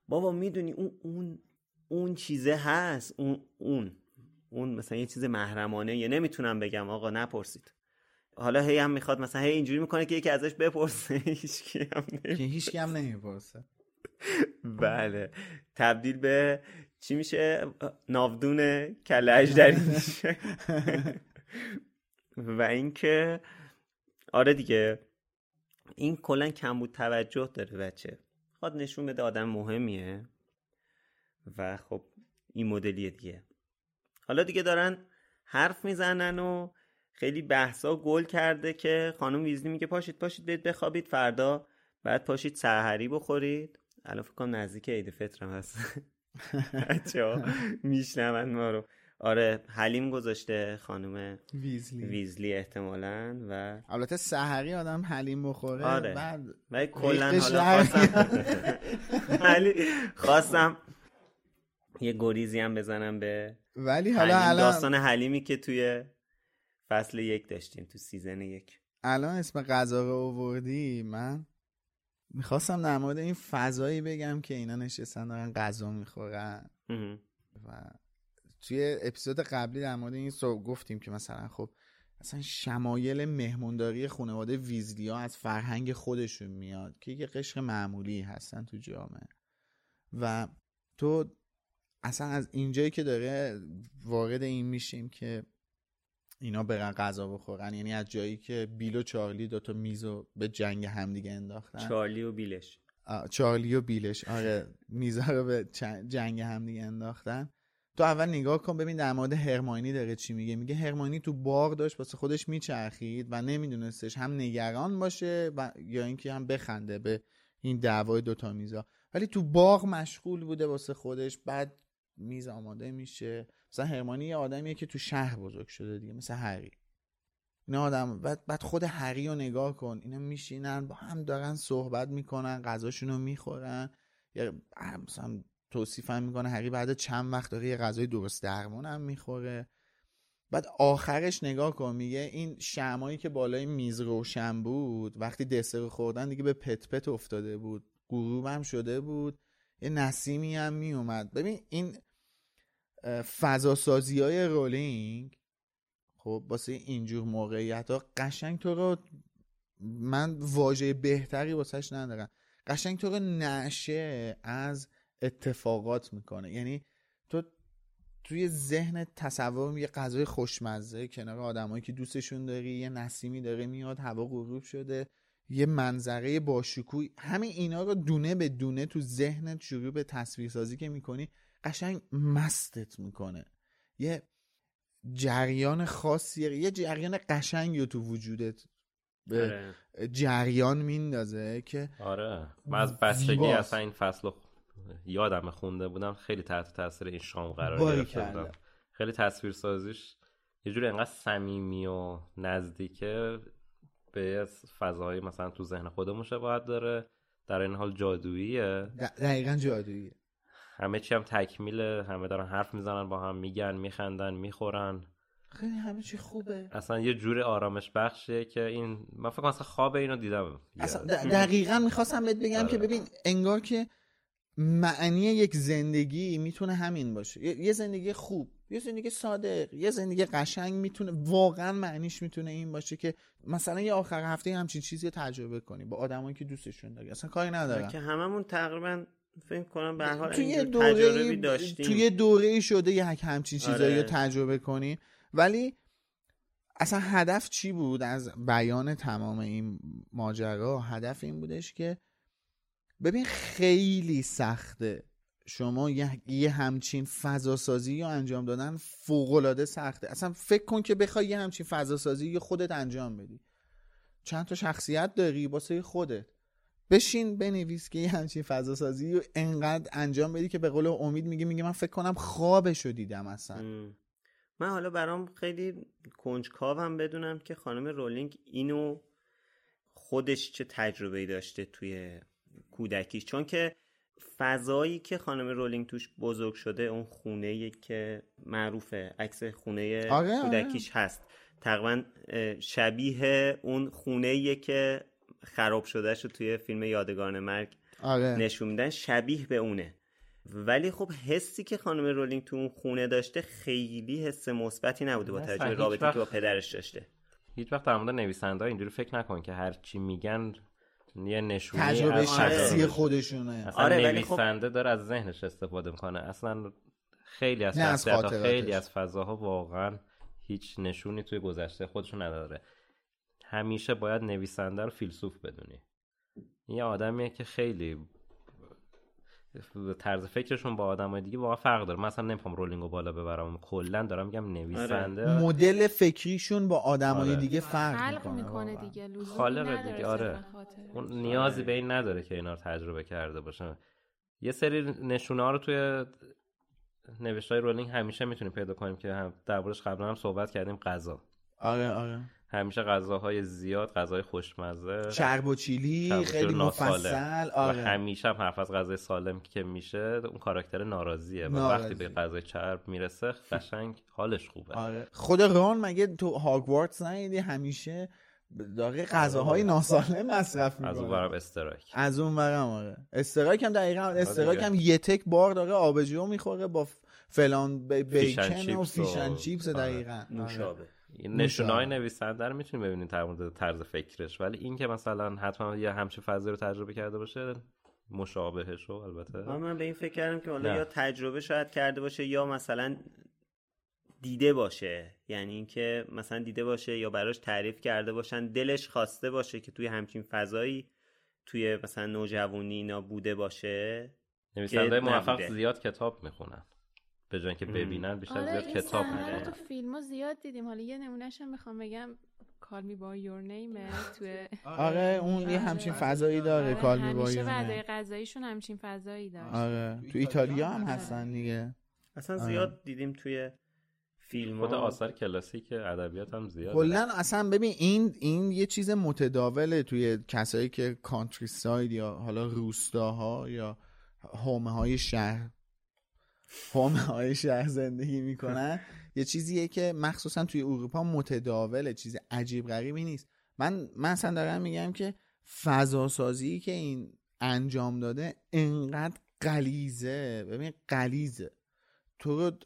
بابا می‌دونی اون اون اون چیزه هست. اون اون اون مثلا یه چیز محرمانه یه نمی‌تونم بگم آقا نپرسید. حالا هی هم می‌خواد مثلا هی اینجوری می‌کنه که یکی ازش بپرسه هیچ هم هیچ هم نمی‌پرسه. بله. تبدیل به چی میشه؟ ناودون کلش در میشه. و اینکه آره دیگه این کلا کم بود توجه داره بچه. خواد نشون بده آدم مهمیه و خب این مدلیه دیگه. حالا دیگه دارن حرف می‌زنن و خیلی بحثا گل کرده که خانم ویزلی میگه پاشید پاشید برید بخوابید فردا بعد پاشید سحری بخورید. الان فکر کنم نزدیک عید فطر هست. بچه میشنون ما رو. آره حلیم گذاشته خانم ویزلی. ویزلی احتمالا و البته سحری آدم حلیم بخوره آره. بعد و کلا حالا خواستم خواستم یه گریزی هم بزنم به ولی حالا الان داستان حلیمی که توی فصل یک داشتیم تو سیزن یک. الان اسم غذا رو آوردی؟ من می‌خواستم در مورد این فضایی بگم که اینا نشستن دارن غذا می‌خورن. و توی اپیزود قبلی در مورد این سو گفتیم که مثلا خب مثلا شمایل مهمونداری خانواده ویزلیا از فرهنگ خودشون میاد که یه قشر معمولی هستن تو جامعه. و تو اصلا از اینجایی که داره وارد این میشیم که اینا برن غذا بخورن. یعنی از جایی که بیل و چارلی دوتا میزو به جنگ همدیگه انداختن. چارلی و بیلش. چارلی و بیلش. آره میزا رو به جنگ همدیگه انداختن. تو اول نگاه کن ببین در مورد هرماینی داره چی میگه. میگه هرماینی تو بار داشت واسه خودش میچرخید و نمیدونستش هم نگران باشه و یا اینکه هم بخنده به این دعوای دوتا میزا. ولی تو باغ مشغول بوده واسه خودش. بعد میز آماده میشه. مثلا هرمانی یه آدمیه که تو شهر بزرگ شده دیگه مثل هری. اینا آدم بعد, بعد خود هری رو نگاه کن اینا میشینن با هم دارن صحبت می‌کنن غذاشون رو می‌خورن. یا مثلا توصیف هم می‌کنه هری بعد چند وقت داره یه غذای درست درمون هم می‌خوره. بعد آخرش نگاه کن میگه این شمایی که بالای میز روشن بود وقتی دسر خوردن دیگه به پت پت افتاده بود غروب هم شده بود. یه نسیمی هم میومد. ببین این فضاسازی های رولینگ خب واسه اینجور موقعیت ها قشنگ تو رو من واژه بهتری واسهش ندارم. قشنگ تو رو نشه از اتفاقات می‌کنه. یعنی تو توی ذهن تصور یه غذای خوشمزه کنار آدمایی که دوستشون داری یه نسیمی داره میاد هوا غروب شده یه منظره باشکوه همین اینا رو دونه به دونه تو ذهنت شروع به تصویرسازی که می‌کنی قشنگ مستت می‌کنه. یه جریان خاصیه یه جریان قشنگی تو وجودت به آره. جریان میندازه که آره. من از بچگی زیباست. اصلا این فصل رو یادم خونده بودم. خیلی تحت تاثیر این شام قرار. گرفته بودم. خیلی تصویر سازیش یه جوری انقدر صمیمی و نزدیکه به فضاهای مثلا تو ذهن خودمون شباهت داره. در این حال جادوییه. دقیقا جادوییه. همه چی هم تکمیله همه دارن حرف می‌زنن با هم میگن میخندن می‌خورن. خیلی همه چی خوبه. اصلا یه جوری آرامش بخشیه که این من فکر کنم اصلا خواب اینو دیدم. اصلا دقیقا می‌خواستم بهت بگم که ببین انگار که معنی یک زندگی می‌تونه همین باشه. یه یه زندگی خوب یه زندگی صادق یه زندگی قشنگ می‌تونه واقعا معنیش می‌تونه این باشه که مثلا یه آخر هفته همچین چیزی رو تجربه کنی با آدمایی که دوستشون داری. اصلا کاری ندارم. که هممون تقریبا فکر کنم به حال توی دوره داشتیم. توی دوره شده یه همچین چیزایی رو آره. تجربه کنی ولی اصلا هدف چی بود از بیان تمام این ماجرا؟ هدف این بودش که ببین خیلی سخته شما یه, یه همچین فضاسازی رو انجام دادن فوقالعاده سخته. اصلا فکر کن که بخوای یه همچین فضاسازی رو خودت انجام بدی. چند تا شخصیت داری واسه خودت. بشین بنویس که یه همچین فضا سازی رو انقدر انجام بدی که به قول امید میگه میگه من فکر کنم خوابشو دیدم اصلا م. من حالا برام خیلی کنجکاوم بدونم که خانم رولینگ اینو خودش چه تجربه ای داشته توی کودکیش چون که فضایی که خانم رولینگ توش بزرگ شده اون خونه که معروفه عکس خونه آره، آره. کودکیش هست تقریبا شبیه اون خونه که خراب شده شو توی فیلم یادگان مرگ آره. نشون میدن شبیه به اونه. ولی خب حسی که خانم رولینگ تو اون خونه داشته خیلی حس مثبتی نبوده با توجه رابطه وقت- که با پدرش داشته. هیچ وقت در مورد نویسنده اینجوری فکر نکن که هر چی میگن یه نشونی تجربه شخصی تجربهش. خودشونه. اصلا آره، ولی خب- نویسنده داره از ذهنش استفاده می‌کنه. اصلا خیلی از از. خیلی از فضاها واقعا هیچ نشونی توی گذشته خودشون نداره. همیشه باید نویسنده رو فیلسوف بدونی. این یه آدمیه که خیلی طرز فکرشون با آدمای دیگه واقعا فرق داره. من اصلا نمی‌خوام رولینگو بالا ببرم. کلا دارم میگم نویسنده. مدل فکریشون با آدمای آره. دیگه فرق خلق می‌کنه. دیگه. خالق دیگه آره. اون نیازی به این نداره که اینا رو تجربه کرده باشه. یه سری نشونه ها رو توی نوشتای رولینگ همیشه می‌تونیم پیدا کنیم که هم دربارش قبلا هم صحبت کردیم غذا. آره آره. همیشه غذاهای زیاد غذای خوشمزه. چرب و چیلی و خیلی. مفصل. و آره. همیشه هم حرف از غذای سالم که میشه اون کاراکتر ناراضیه. و. وقتی به غذای چرب می‌رسه قشنگ حالش خوبه. آره. خود ران مگه تو هاگوارتس ندیدی همیشه داره غذاهای ناسالم مصرف از اون می‌کنه برم استرایک. از اون برم آره. استرایک هم دقیقا استرایک دیگه. هم یه تک بار داره آبجو می‌خوره با فلان بیکن و و- فیشن چیپس آره. دقیقا. نوشابه. این نشونه های نویسنده رو می‌تونی ببینید در مورد طرز فکرش. ولی این که مثلا حتما یه همچین فضایی رو تجربه کرده باشه مشابهش رو البته. من به این فکر کردم که حالا نه. یا تجربه شاید کرده باشه یا مثلا دیده باشه. یعنی اینکه مثلا دیده باشه یا براش تعریف کرده باشن. دلش خواسته باشه که توی همچین فضایی توی مثلا نوجوانی اینا بوده باشه. نویسنده موفق. زیاد کتاب می‌خونن. به جای اینکه. ببینن بیشتر آره زیاد کتاب می‌خونن تو فیلم ها زیاد دیدیم. حالا یه نمونهش هم می‌خوام بگم. Call Me by Your Name ئه توی آره اون یه آره. همچین فضایی داره آره، Call Me by Your Name ئه. غذاییشون همچین فضایی داشت آره. تو ایتالیا هم هستن دیگه. اصلا آره. زیاد دیدیم توی فیلم خود آثار کلاسیک ادبیات هم زیاد کلا اصلا ببین این این یه چیز متداوله توی کسایی که countryside یا حالا روستاها یا حومه های شهر حومه های شهر زندگی می‌کنن. یه چیزیه که مخصوصا توی اروپا متداوله چیز عجیب غریبی نیست. من من اصلا دارم میگم که فضا سازی که این انجام داده انقدر قلیزه ببین قلیزه تو رو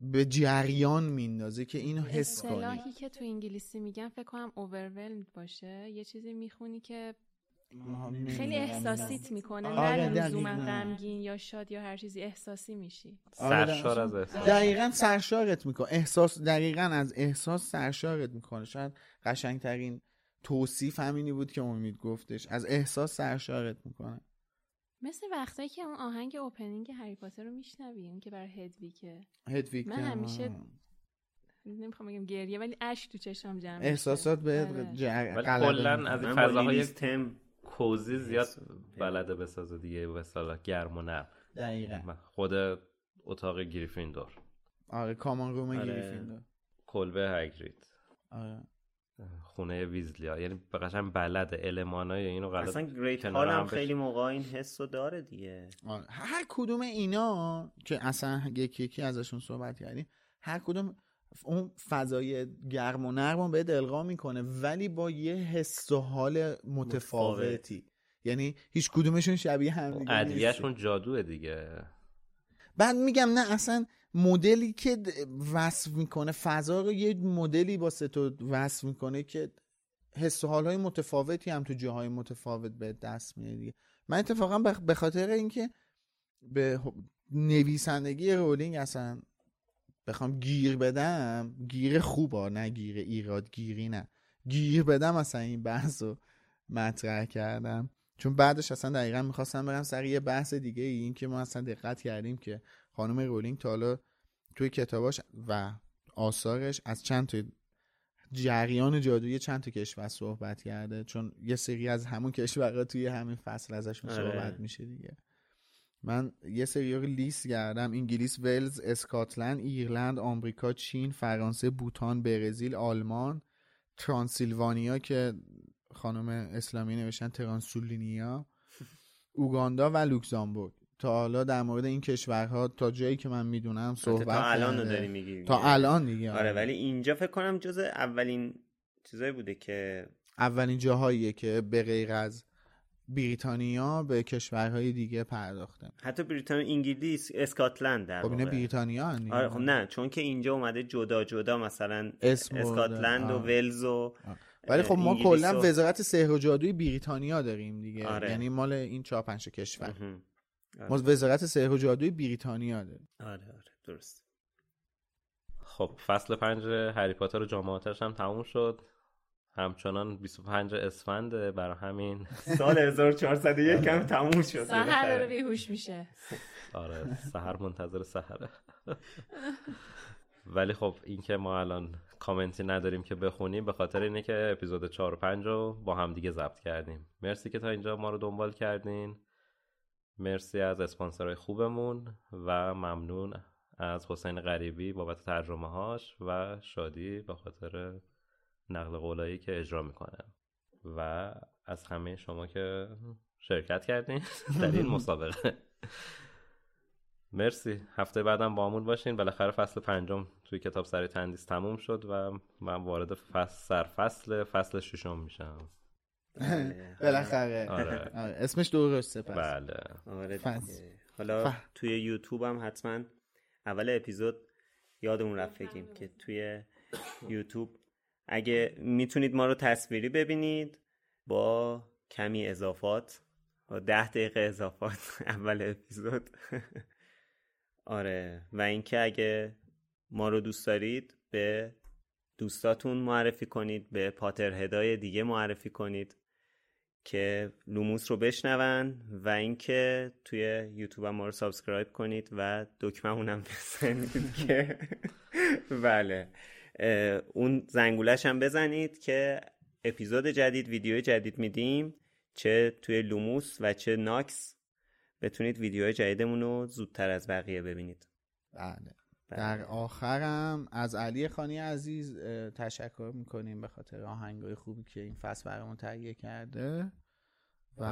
به جریان میندازه که اینو حس کنی. که تو انگلیسی میگن فکر کنم overwhelmed باشه. یه چیزی می‌خونی که خیلی احساسیت می‌کنه. آره، نه لزوما. غمگین یا شاد یا هر چیزی احساسی میشی. آره، سرشار از احساس. دقیقا سرشارت می‌کنه. احساس دقیقا از احساس سرشارت می‌کنه. شاید قشنگترین توصیف همینی بود که امید گفتش. از احساس سرشارت می‌کنه. مثل وقتایی که اون آهنگ اوپنینگ هری پاتر رو میشنوی اون که برای هدویکه هدویک من همیشه نمی‌خوام بگم گریه ولی اشک تو چشم جمع احساسات به آره. جر... ولی کلا. از فضاهای تم کوزی زیاد بلده بسازه دیگه به اصطلاح گرم و نرم. دقیقا. خود اتاق گریفیندور. آره کامان روم آره. گریفیندور. کلبه هگرید. آره. خونه ویزلیا. یعنی به قشنگ بلده. المانای اینو غلط اصلا گریت هال هم. خیلی موقع این حس رو داره دیگه. آره. هر کدوم اینا که اصلا یکی یکی ازشون صحبت کردیم هر کدوم اون فضای گرم و نرم به دلقا می‌کنه ولی با یه حس و حال متفاوتی. یعنی هیچ کدومشون شبیه هم دیگه. ادویهشون جادوه دیگه. بعد میگم نه اصلا مدلی که وصف می‌کنه فضا رو یه مدلی با تو وصف می‌کنه که حس و حالهای متفاوتی هم تو جاهای متفاوت به دست میاد دیگه. من اتفاقا به خاطر اینکه به نویسندگی رولینگ اصلا بخوام گیر بدم گیر خوبا نه گیر ایراد گیری نه. گیر بدم اصلا این بحث رو مطرح کردم. چون بعدش اصلا دقیقا می‌خواستم برم سر یه بحث دیگه ای این که ما اصلا دقت کردیم که خانم رولینگ تا حالا توی کتاباش و آثارش از چند تا جریان جادویی چند تا کشور صحبت کرده. چون یه سری از همون کشورها توی همین فصل ازشون آره. صحبت میشه دیگه. من یه سری لیست کردم. انگلیس ولز اسکاتلند ایرلند آمریکا چین فرانسه بوتان برزیل آلمان ترانسیلوانیا که خانم اسلامی نوشتن ترانسولینیا اوگاندا و لوکزامبورگ. تا حالا در مورد این کشورها تا جایی که من می‌دونم صحبت تا الان رو. داری میگی. تا الان دیگه آره. ولی اینجا فکر کنم جز اولین چیزایی بوده که اولین جاهاییه که به غیر از بریتانیا به کشورهای دیگه پرداخته حتی بریتانیا انگلیس اسکاتلند در خب. بریتانیا. آره خب نه چون که اینجا اومده جدا جدا مثلا. اسکاتلند و. ولز و ولی خب ما کلا و- وزارت سحر و جادوی بریتانیا داریم دیگه آره. یعنی مال این چهار پنج تا کشور مهم. ما وزارت سحر و جادوی بریتانیا داریم آره آره درست خب فصل پنج هری پاتر و جامعاتش هم تموم شد همچنان 25 اسفند برای همین. سال 1401 هم تموم شد. سهر داره بیهوش میشه. آره سهر منتظر سهره. ولی خب این که ما الان کامنتی نداریم که بخونیم به خاطر اینه که اپیزود 4 و 5 رو با هم دیگه ضبط کردیم. مرسی که تا اینجا ما رو دنبال کردین. مرسی از اسپانسرهای خوبمون و ممنون از حسین غریبی بابت ترجمه هاش و شادی به خاطر نقل قولایی که اجرا می‌کنه. و از همه شما که شرکت کردین در این مسابقه. مرسی. هفته بعدم با همون باشین. بالاخره فصل پنجم توی کتاب سری تندیس تموم شد و من وارد فصل سرفصل فصل ششم میشم. بالاخره. آره. آره. اسمش درسته پس. بله. آره. حالا توی یوتیوب هم حتما اول اپیزود یادمون رفت بگیم که توی یوتیوب اگه می‌تونید ما رو تصویری ببینید با کمی اضافات با ده دقیقه اضافات اول اپیزود. آره و اینکه اگه ما رو دوست دارید به دوستاتون معرفی کنید به Potterhead های دیگه معرفی کنید که لوموس رو بشنون و اینکه توی یوتیوب ما رو subscribe کنید و دکممون هم بزنید که بله. اون زنگولش هم بزنید که اپیزود جدید ویدیو جدید میدیم. چه توی لوموس و چه ناکس. بتونید ویدیوهای جدیدمون رو زودتر از بقیه ببینید. بله. در آخرم از علی خانی عزیز تشکر می‌کنیم به خاطر آهنگای خوبی که این فصل برامون تهیه کرده. و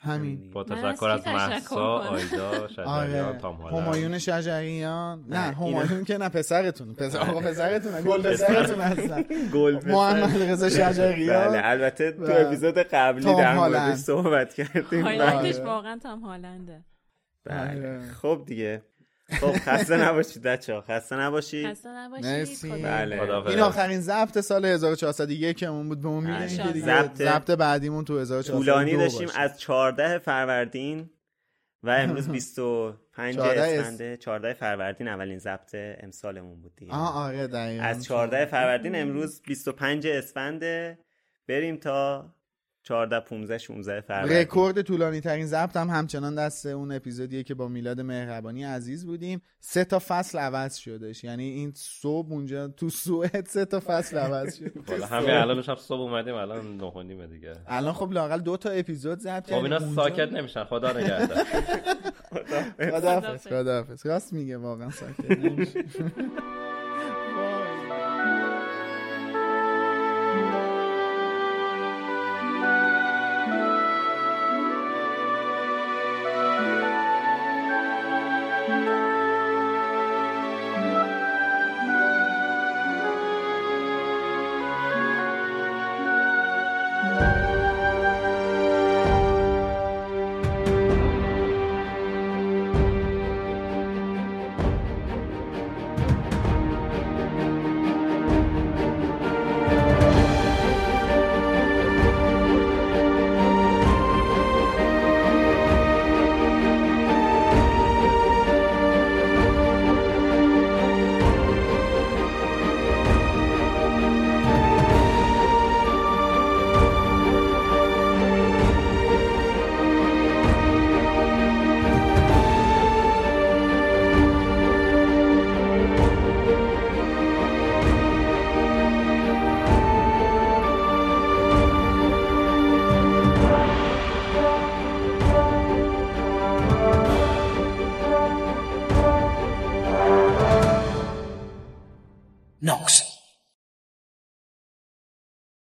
همین. با تشکر از محسا؟ آیدا شجریان آره. تام هالند همایون شجریان. نه همایون که نه پسرتون. پسر آقا پسرتون گل پسرتون هستن. گل محمد رضا شجریان. بله البته تو اپیزود قبلی تام در. موردش صحبت کردیم. هایلایتش آره. واقعا تام هالنده. بله. آره. خب دیگه. خب خسته نباشید بچه ها خسته نباشید. خسته نباشید. بله. خداحافظ. این آخرین ضبط سال 1401 مون بود. به امید بله. اینکه دیگه ضبط- بعدیمون تو 1402 طولانی داشتیم. از 14 فروردین و امروز 25 14 اس- اسفند. 14 فروردین اولین ضبط امسالمون بود دیگه. آه آره دقیقاً. از 14 فروردین امروز 25 اسفند. بریم تا 14 15 16 فروردین رکورد طولانی ترین ضبط هم همچنان دست اون اپیزودیه که با میلاد مهربانی عزیز بودیم. سه تا فصل عوض شدش. یعنی این صبح اونجا تو سوئد سه تا فصل عوض شد. والا همین الانش هم صبح اومدیم الان نه و نیمه دیگه. الان خب لاقل دو تا اپیزود ضبط خب اینا کردیم. ساکت نمیشن خدا نگهدار. خداحافظ. خداحافظ. راست میگه واقعا ساکت نمیشه.